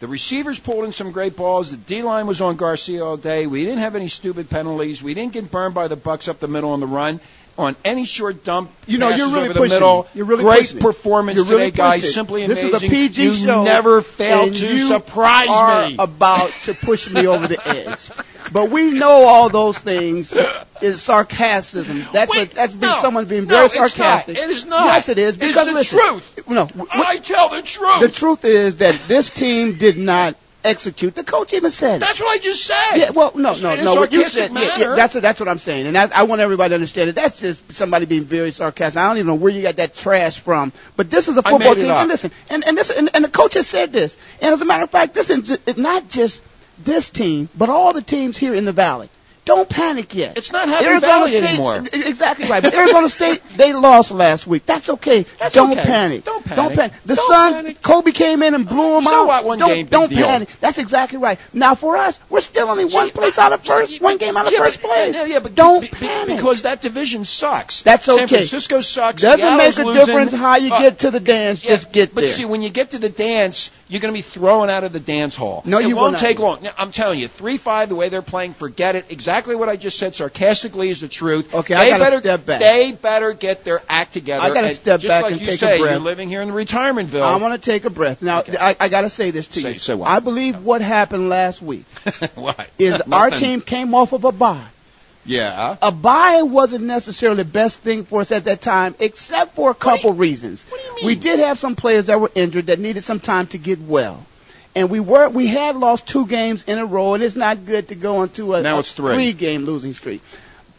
the receivers pulled in some great balls. The D line was on Garcia all day. We didn't have any stupid penalties. We didn't get burned by the Bucks up the middle on the run. On any short dump, You know, you're really pushing middle. You're really great pushing performance You're really today, guys. it. Simply This is a PG you show. never fail and to you surprise are me. [LAUGHS] about to push me over the edge. But we know all those things is sarcasm. That's a, that's being no, someone being no, very it's not. sarcastic. It is not. Yes, it is. Because It's the listen, truth. No, I tell the truth. the truth is that this team did not execute. The coach even said. That's what I just said. Yeah, well, no, no, no. What you said, yeah, yeah, that's that's what I'm saying, and I, I want everybody to understand it. That's just somebody being very sarcastic. I don't even know where you got that trash from, but this is a football team. up. And listen, and and this and, and the coach has said this, and as a matter of fact, this is not just this team, but all the teams here in the valley. Don't panic yet. It's not Happy Arizona State, anymore. Exactly right. But Arizona State, they lost last week. That's okay. That's don't okay. panic. Don't Don't panic. panic. The Don't Suns, panic. Kobe came in and blew them So out. what? One don't, game, don't panic. That's exactly right. Now for us, we're still only one place out of first, one game out of Yeah, first but- place. Yeah, yeah, but don't be- panic. because that division sucks. That's okay. San. Francisco sucks. Doesn't Seattle's make a losing. difference how you Uh, get to the dance. yeah, just get but there. But see, when you get to the dance, you're going to be thrown out of the dance hall. No, it you won't take long. Now, I'm telling you, three five, the way they're playing, forget it. Exactly what I just said sarcastically is the truth. Okay, they I gotta better, step back. They better get their act together. I gotta step back like and take a say, breath. You're living here in Retirementville. I want to take a breath. Now, I, I got to say this to Say- you. say what? I believe what happened last week [LAUGHS] is [LAUGHS] our team came off of a bye. Yeah. A bye wasn't necessarily the best thing for us at that time, except for a couple reasons. What do you mean? We did have some players that were injured that needed some time to get well. And we were we had lost two games in a row, and it's not good to go into a, Now a it's three. game losing streak.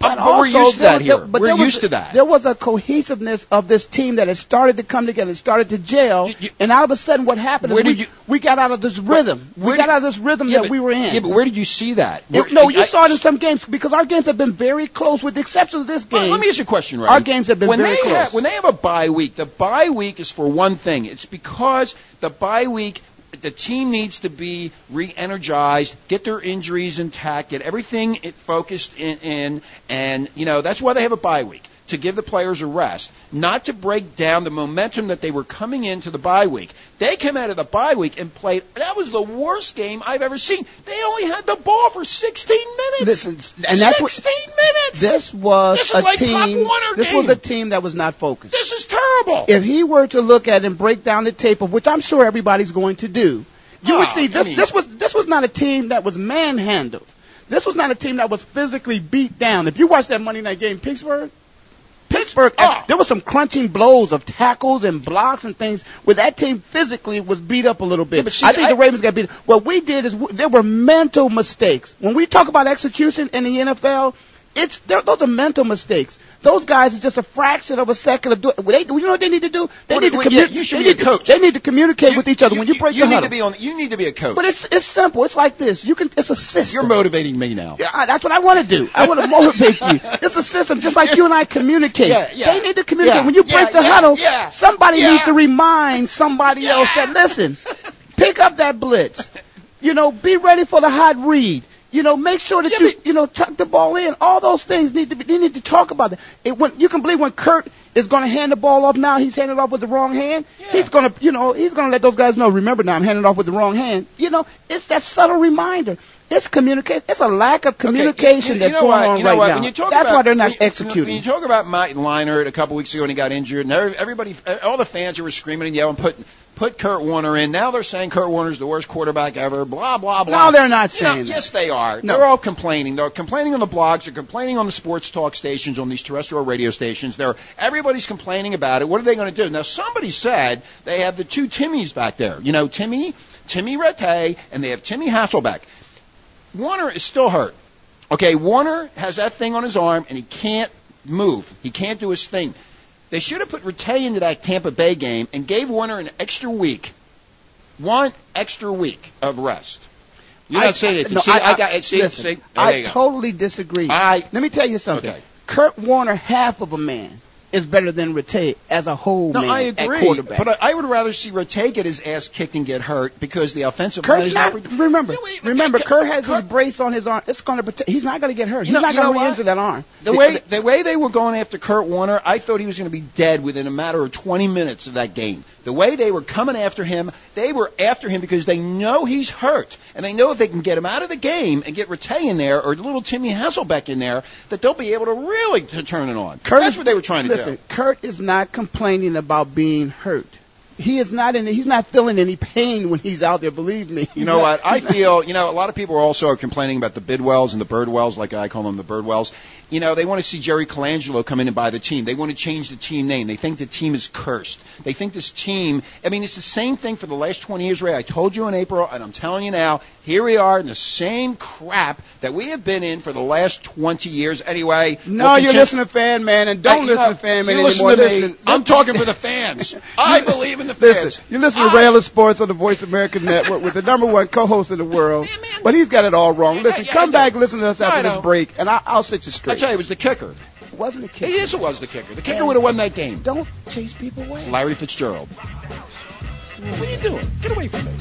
But- but we're used to that was- here. there- but We're was used a- to that. There was a cohesiveness of this team that had started to come together, started to gel, You- you- and all of a sudden, what happened Where is we, you- we got out of this rhythm. we got did- out of this rhythm Yeah, that but- we were in. Yeah, but where did you see that? It- no, you I- saw it in some games because our games have been very close, with the exception of this Well, game. let me ask you a question, Ray. Our games have been when very close. Have, when they have a bye week, the bye week is for one thing. It's because the bye week, the team needs to be re-energized, get their injuries intact, get everything focused in, in, and you know that's why they have a bye week to give the players a rest, not to break down the momentum that they were coming into the bye week. They came out of the bye week and played. That was the worst game I've ever seen. They only had the ball for 16 minutes. Listen, and that's what 16 minutes. this was This is a like team. This game. was a team that was not focused. This is terrible. If he were to look at and break down the tape of which I'm sure everybody's going to do, you would Oh, see I this. mean- this was this was not a team that was manhandled. This was not a team that was physically beat down. If you watch that Monday night game, Pittsburgh. Pittsburgh, Oh. there was some crunching blows of tackles and blocks and things where that team physically was beat up a little bit. Yeah, but see, I think I- the Ravens got beat. What we did is w- there were mental mistakes. When we talk about execution in the NFL, it's there, those are mental mistakes. Those guys are just a fraction of a second of doing. They, you know what they need to do? They What- need to communicate. yeah, you should they be a need to- they need to communicate with each other when you break you the need huddle. to be on. You need to be a coach. but it's it's simple. It's like this. You can. It's a system. You're motivating me now. Yeah, I- that's what I want to do. I want to motivate you. It's a system, just like you and I communicate. Yeah, yeah. They need to communicate. Yeah, When you break the huddle, somebody needs to remind somebody else that listen, pick up that blitz. You know, be ready for the hot read. You know, make sure that Yeah, you you know tuck the ball in. All those things need to be. They need to talk about that. It, when you can believe when Kurt is going to hand the ball off now, he's handing it off with the wrong hand. He's going to, you know, he's going to let those guys know. Remember now, I'm handing it off with the wrong hand. You know, it's that subtle reminder. It's communication. It's a lack of communication Okay, you- you that's going on You know right what? now. You that's about, why they're not when executing. When you talk about Mike Leinart a couple weeks ago when he got injured, and everybody, all the fans who were screaming and yelling, put put Kurt Warner in. Now they're saying Kurt Warner's the worst quarterback ever. Blah blah blah. No, they're not You know, saying that. Yes, they are. No. They're all complaining. They're complaining on the blogs. They're complaining on the sports talk stations, on these terrestrial radio stations. They're everybody's complaining about it. What are they going to do? Now somebody said they have the two Timmys back there. You know, Timmy, Timmy Rattay, and they have Timmy Hasselbeck. Warner is still hurt. Okay, Warner has that thing on his arm and he can't move. He can't do his thing. They should have put Rattay into that Tampa Bay game and gave Warner an extra week, one extra week of rest. You're not saying it. no, see, I, got. See, listen, see, I go. totally disagree. I- Let me tell you something. Okay. Kurt Warner, half of a man, is better than Rattay as a whole No, man I at agree, quarterback. but I, I would rather see Rattay get his ass kicked and get hurt because the offensive line is not. not. Remember, Yeah, wait, remember, Kurt- Kurt has Kurt- his brace on his arm. It's going to protect. He's not going to get hurt. He's know- not going to re-injure that arm. The way the way they were going after Kurt Warner, I thought he was going to be dead within a matter of 20 minutes of that game. The way they were coming after him, they were after him because they know he's hurt, and they know if they can get him out of the game and get Rattay in there or little Timmy Hasselbeck in there, that they'll be able to really to turn it on. Kurt That's what they were trying to listen, do. Kurt is not complaining about being hurt. he is not in. He's not feeling any pain when he's out there. Believe me. You know [LAUGHS] what? I feel, you know, a lot of people are also complaining about the Bidwells and the Birdwells, like I call them the Birdwells. You know, they want to see Jerry Colangelo come in and buy the team. They want to change the team name. They think the team is cursed. They think this team, I mean, it's the same thing for the last 20 years, Ray. I told you in April, and I'm telling you now, here we are in the same crap that we have been in for the last 20 years anyway. No, you're continue- listening to fan man, and don't Hey, listen no, to fan man listen anymore. to me. Listen, I'm talking for the fans. [LAUGHS] I believe in the fans. Listen, you listen to Rail of Sports on the Voice America Network with the number one co-host in the world, but he's got it all wrong. Listen, come back, listen to us I after this break, and I, I'll set you I straight. tell you, it was the kicker. It wasn't a kicker. Yes, it was the kicker. The kicker would have won that game. Don't chase people away. Larry Fitzgerald. What are you doing? Get away from me.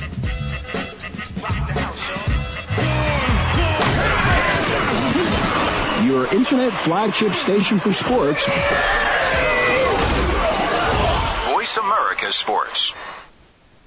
Your internet flagship station for sports. Voice America Sports.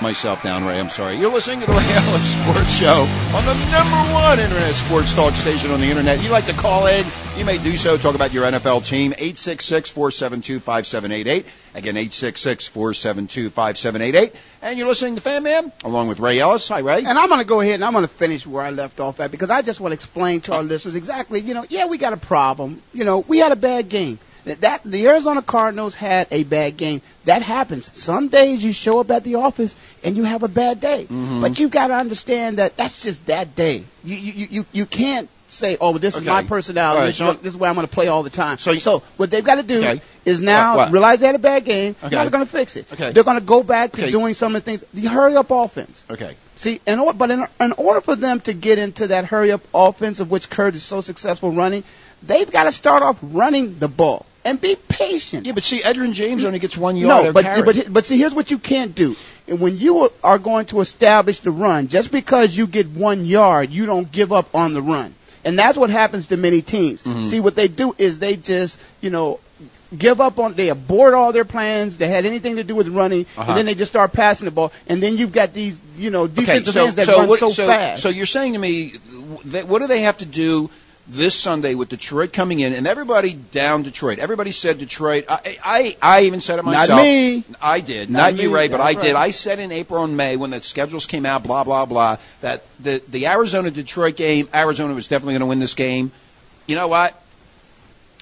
Myself down, Ray. I'm sorry. You're listening to the Ray [LAUGHS] Ellis Sports Show on the number one internet sports talk station on the internet. You like to call in? You may do so. Talk about your NFL team. 866-472-5788. Again, 866-472-5788. And you're listening to Fan Man along with Ray Ellis. Hi, Ray. And I'm going to go ahead and I'm going to finish where I left off at because I just want to explain to our uh. listeners exactly, you know, yeah, we got a problem. You know, we had a bad game. That, that the Arizona Cardinals had a bad game. That happens. Some days you show up at the office and you have a bad day. Mm-hmm. But you've got to understand that that's just that day. You you you you can't say, "Oh, well, this is my personality. Right, this, so- is, this is where I'm going to play all the time." So you- so what they've got to do Okay. is now What- what? realize they had a bad game. Okay. Now they're going to fix it. Okay. They're going to go back to Okay. doing some of the things. The hurry up offense. Okay. See, in order, but in, in order for them to get into that hurry up offense of which Kurt is so successful running, they've got to start off running the ball and be patient. Yeah, but see, Edgerrin James only gets one yard. No, but, but but see, here's what you can't do. And when you are going to establish the run, just because you get one yard, you don't give up on the run. And that's what happens to many teams. Mm-hmm. See, what they do is they just, you know, give up on, they abort all their plans. They had anything to do with running, Uh-huh. and then they just start passing the ball. And then you've got these, you know, okay, defensive so, ends that so run what, so, so, fast. So you're saying to me, that, what do they have to do this Sunday with Detroit coming in and everybody down Detroit? Everybody said Detroit. I, I, I even said it myself. Not me. I did. Not Not, you. Ray, but I did. right. I said in April and May when the schedules came out, blah blah blah, that the the Arizona Detroit game, Arizona was definitely going to win this game. You know what?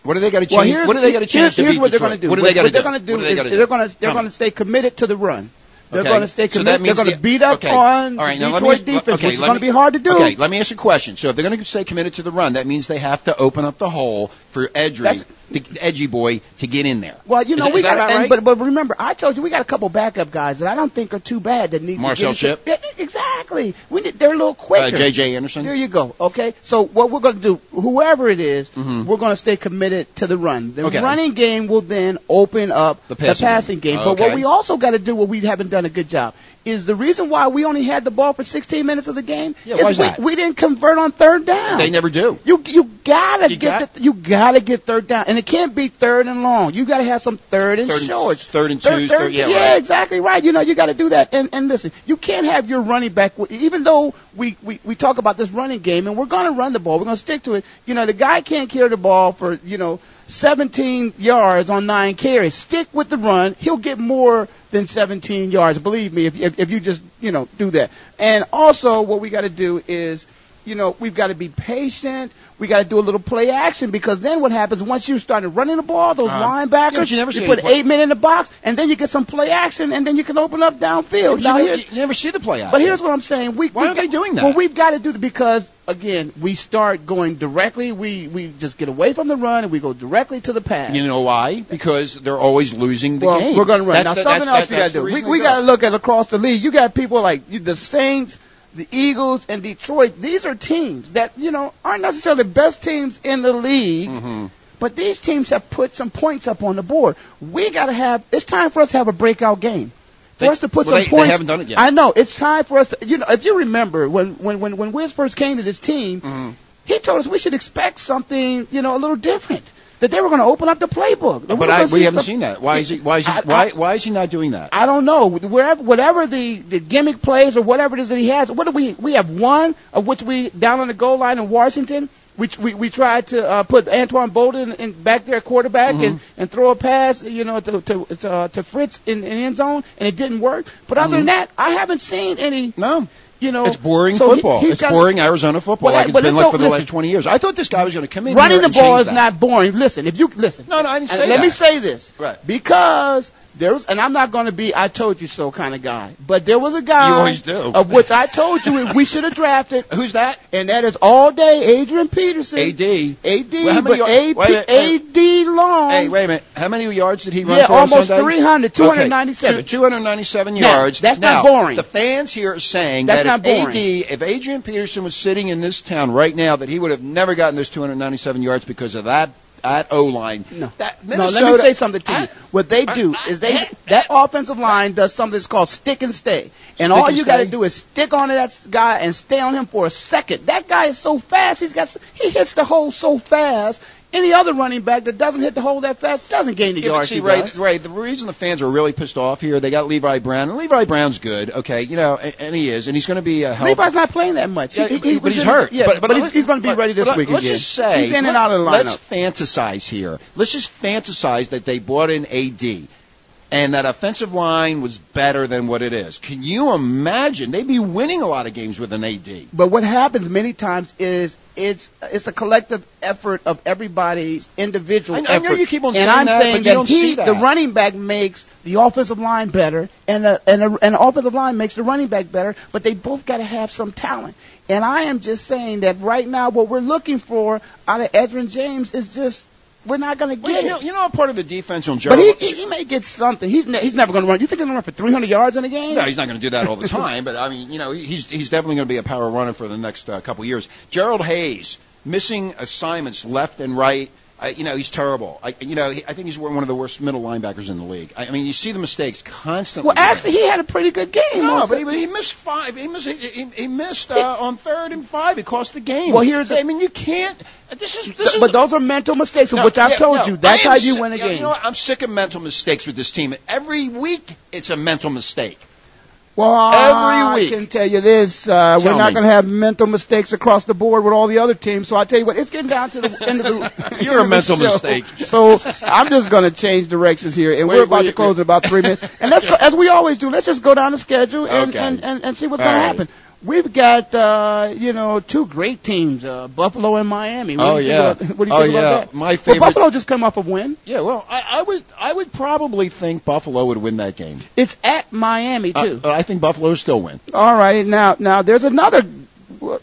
What are they got to change? Well, what do they got to change here's, to here's beat what they're going to do. What they what they're going to do What do they is gotta do? they're going to they're going to stay committed to the run. They're Okay. going to stay So committed. that they're going to the- beat up okay. on All right, now me, defense, okay, which is going to be hard to do. Okay, let me ask you a question. So if they're going to stay committed to the run, that means they have to open up the hole for Edry, the edgy boy, to get in there. Well, you know, Is we got, right? but but remember, I told you we got a couple backup guys that I don't think are too bad that need Marcel to get Shipp? Yeah, exactly. We need, they're a little quicker. Uh, J.J. Anderson? There you go. Okay, so what we're going to do, whoever it is, Mhm. we're going to stay committed to the run. The Okay. running game will then open up The passing game. game. But what we also got to do, what we haven't done a good job, is the reason why we only had the ball for 16 minutes of the game. Yeah, is why is we, that? we didn't convert on third down. They never do. You you gotta You get got- the, you gotta get third down, and it can't be third and long. You gotta have some third and Third and- shorts. third and Third- twos, third- third- yeah, yeah, right. exactly right. You know, you got to do that. And and listen, you can't have your running back. Even though we we we talk about this running game, and we're gonna run the ball, we're gonna stick to it. You know, the guy can't carry the ball for you know 17 yards on nine carries. Stick with the run. He'll get more than 17 yards. Believe me, if if, if you just you know do that. And also, what we got to do is you know, we've got to be patient. We got to do a little play action because then what happens once you started running the ball, those. Uh-huh. Yeah, linebackers, but you never see put eight men in the box, and then you get some play action, and then you can open up downfield. But now you, never, you never see the play out. but here's what I'm saying. We, Why we are they doing that? Well, we've got to do it because again, we start going directly. We we just get away from the run and we go directly to the pass. You know why? Because they're always losing the well, game. we're going to run. That's now, the- something that's- else we that's got to do. We, we got to look at across the league. You got people like you- the Saints, the Eagles, and Detroit. These are teams that you know aren't necessarily the best teams in the league. Mm-hmm. But these teams have put some points up on the board. We got to have. It's time for us to have a breakout game. For They- us to put well, some they- they haven't done it yet. I know. It's time for us. To, you know, if you remember when when when when Wiz first came to this team, Mm-hmm. he told us we should expect something you know a little different. That they were going to open up the playbook. But I, we haven't some- seen that. Why is he? Why is he? I- why? Why is he not doing that? I don't know. Wherever, whatever the, the gimmick plays or whatever it is that he has, what do we? We have one of which we down on the goal line in Washington. We we, we tried to uh, put Antoine Boldin in, back there at quarterback and, and throw a pass, you know, to to to, uh, to Fritz in, in end zone, and it didn't work. But other than that, I haven't seen any. No. You know, It's boring so football. he's it's got- boring Arizona football, Well, like it's been like for the listen. last 20 years. I thought this guy was going to come in Running the ball is that. not boring. Listen, if you listen. No, no, I didn't And say let that. me say this. Right. Because there was, and I'm not going to be I told you so kind of guy, but there was a guy You always do. of which I told you we should have drafted, [LAUGHS] Who's that? and that is all day Adrian Peterson. AD. AD, Well, but yard- AP, wait, wait, wait. AD long. Hey, wait a minute. How many yards did he run Yeah, for on almost Sunday? 300, 297. Okay, two- 297 Now, yards. that's now, not boring. The fans here are saying That's that not if boring. AD, if Adrian Peterson was sitting in this town right now, that he would have never gotten those 297 yards because of that that O line. No. That, No, let me say something to you. What they do is they that offensive line does something that's called stick and stay, and all and you got to do is stick onto that guy and stay on him for a second. That guy is so fast; he's got he hits the hole so fast. Any other running back that doesn't hit the hole that fast doesn't gain the Yeah, but yards. see, does. Ray, the reason the fans are really pissed off here, they got Levi Brown, and Levi Brown's good, okay, you know, and, and he is, and he's going to be a help. Levi's not playing that much. Yeah, He- but, he but he's just- hurt. Yeah, but, but, he's, he's going to be but- ready this but week Let's again. just say, he's in let- and out of the let's fantasize here. Let's just fantasize that they brought in AD. And that offensive line was better than what it is. Can you imagine? They'd be winning a lot of games with an AD. But what happens many times is it's it's a collective effort of everybody's individual I know- I know you keep on and saying I'm that, saying but you don't he, see that. the running back makes the offensive line better, and the, and the, and the offensive line makes the running back better. But they both got to have some talent. And I am just saying that right now, what we're looking for out of Edgerrin James is just we're not going to Well, get you, know, it. you know, part of the defense on But Gerald. he, he, he may get something. He's ne- he's never going to run. You think he's going to run for 300 yards in a game? No, he's not going to do that all the time. but I mean, you know, he's he's definitely going to be a power runner for the next uh, couple years. Gerald Hayes missing assignments left and right. I, you know, he's terrible. I, you know, he, I think he's one of the worst middle linebackers in the league. I, I mean, you see the mistakes constantly. Well, actually, he had a pretty good game. no, but he, he missed five. He missed. He, he, missed uh, on third and five. It cost the game. Well, here's the- I mean, you can't. This is this is. but those are mental mistakes, of No, which I've yeah, told no, you. That's how you sick- win a game. You know what? I'm sick of mental mistakes with this team. Every week, it's a mental mistake. Well, Every week. I can tell you this: uh, we're not going to have mental mistakes across the board with all the other teams. So I tell you what, it's getting down to the end of the. [LAUGHS] You're a end of the mental [LAUGHS] mistake. So I'm just going to change directions here, and Wait, we're about wait, to close in about three minutes. And let's, go, [LAUGHS] as we always do, let's just go down the schedule and Okay. and, and, and see what's going to happen. We've got uh, you know two great teams, uh, Buffalo and Miami. What Oh, do you yeah. think about, what do you Oh, think yeah. about that? My Well, favorite- Buffalo just come off a win. Yeah, well, I, I would I would probably think Buffalo would win that game. It's at Miami Uh, too. but I think Buffalo still win. All right, now now there's another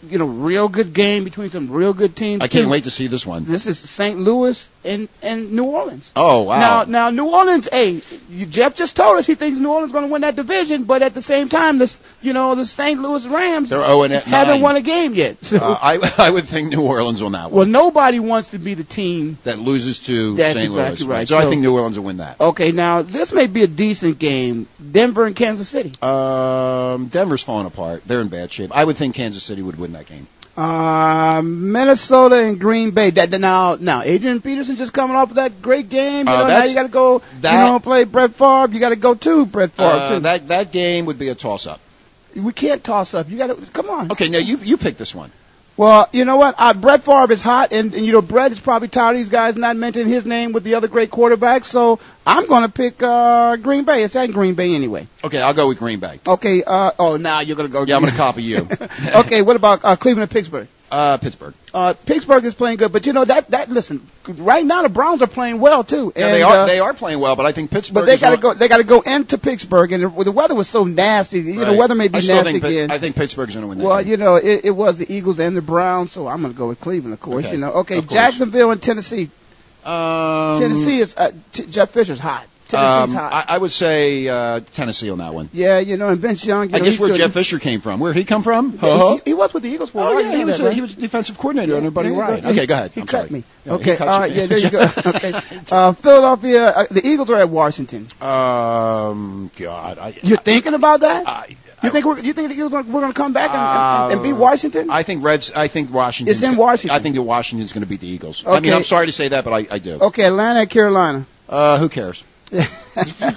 you know, real good game between some real good teams. I can't too. wait to see this one. This is St. Louis and and New Orleans. Oh wow! Now, now New Orleans. Hey, you, Geoff just told us he thinks New Orleans is going to win that division, but at the same time, this you know the St. Louis Rams They're 0 haven't 9. won a game yet. So, Uh, I [LAUGHS] I would think New Orleans will that one well, nobody wants to be the team. that loses to That's St. exactly Louis. right. So, I think New Orleans will win that. Okay, now this may be a decent game. Denver and Kansas City. Um, Denver's falling apart. They're in bad shape. I would think Kansas City would win that game. Uh, Minnesota and Green Bay. That, that- now, now Adrian Peterson just coming off of that great game. You Uh, know, now you got to go. that- you know, play Brett Favre. You got to go to Brett Favre Uh, too. that that game would be a toss up. we can't toss up. You got to come on. Okay, now you you pick this one. Well, you know what? Uh, Brett Favre is hot, and, and you know Brett is probably tired of these guys not mentioning his name with the other great quarterbacks. So I'm going to pick uh, Green Bay. It's at Green Bay anyway. Okay, I'll go with Green Bay. Okay. Uh, oh, now you're going to go. Yeah, I'm going to copy you. [LAUGHS] okay. What about uh, Cleveland and Pittsburgh? Uh, Pittsburgh. Uh, Pittsburgh is playing good, but you know that that listen. Right now the Browns are playing well too. Yeah, and, they are uh, they are playing well, but I think Pittsburgh. But they got to go. They got to go into Pittsburgh, and the, the weather was so nasty. You know, Right. weather may be I nasty think again. I think Pittsburgh's going to win that. well, game. you know, it, it was the Eagles and the Browns, so I'm going to go with Cleveland, of course. Okay. You know, okay. Jacksonville and Tennessee. Um, Tennessee is uh, T- Jeff Fisher's hot. Tennessee's um, hot. I, I would say uh, Tennessee on that one. yeah, you know, and Vince Young. You I know, guess where good. Jeff Fisher came from. Where did he come from? Yeah, Uh-huh. he, he was with the Eagles for a Oh yeah, he was that, a, right? he was defensive coordinator under Buddy Yeah, Ryan. right. Okay, go ahead. He I'm cut sorry. me. Yeah, okay, all you. yeah, there you go. [LAUGHS] okay, uh, Philadelphia. Uh, the Eagles are at Washington. Um, God, I, You're thinking about that? I, you think we're, you think the Eagles are, we're going to come back and, Uh, and, and beat Washington? I think Reds. I think Washington. It's in Washington. I think the Washington's going to beat the Eagles. I mean, I'm sorry to say that, but I, I do. Okay, Atlanta Carolina. Uh, who cares? [LAUGHS]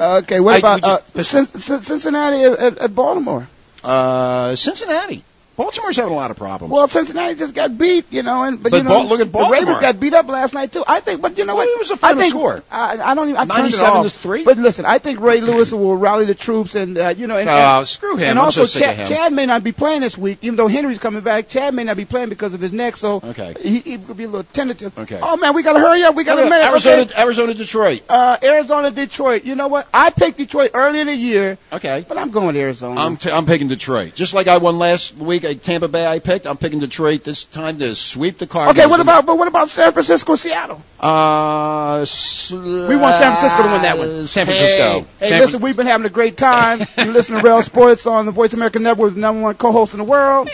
Okay, what about uh, just- Cin- Cin- Cincinnati at, at, at Baltimore? Uh, Cincinnati. Baltimore's having a lot of problems. Well, Cincinnati just got beat, you know, and but, But you know, look at the Ravens got beat up last night too. I think, but you know Well, what? it was a final think, score. I, I don't even. I turned it 97 off. to three? But listen, I think Ray Lewis will rally the troops, and uh, you know, and, Oh, and, screw him. and I'm also so Chad. Chad may not be playing this week, even though Henry's coming back. Chad may not be playing because of his neck, so Okay. he, he could be a little tentative. Okay. Oh man, we gotta hurry up. We got a minute. Arizona, Okay. Arizona, Detroit. Uh, Arizona, Detroit. You know what? I picked Detroit early in the year, Okay. but I'm going with Arizona. I'm t- I'm picking Detroit. Just like I won last week Tampa Bay, I picked. I'm picking Detroit this time to sweep the Cardinals. okay, what about but what about San Francisco, Seattle? Uh, s- We want San Francisco to win that one. San Francisco. Hey, hey San listen, we've been having a great time. [LAUGHS] you listen to Rail Sports on the Voice America Network, the number one co-host in the world.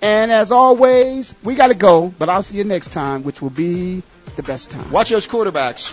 And as always, we got to go, but I'll see you next time, which will be the best time. Watch those quarterbacks.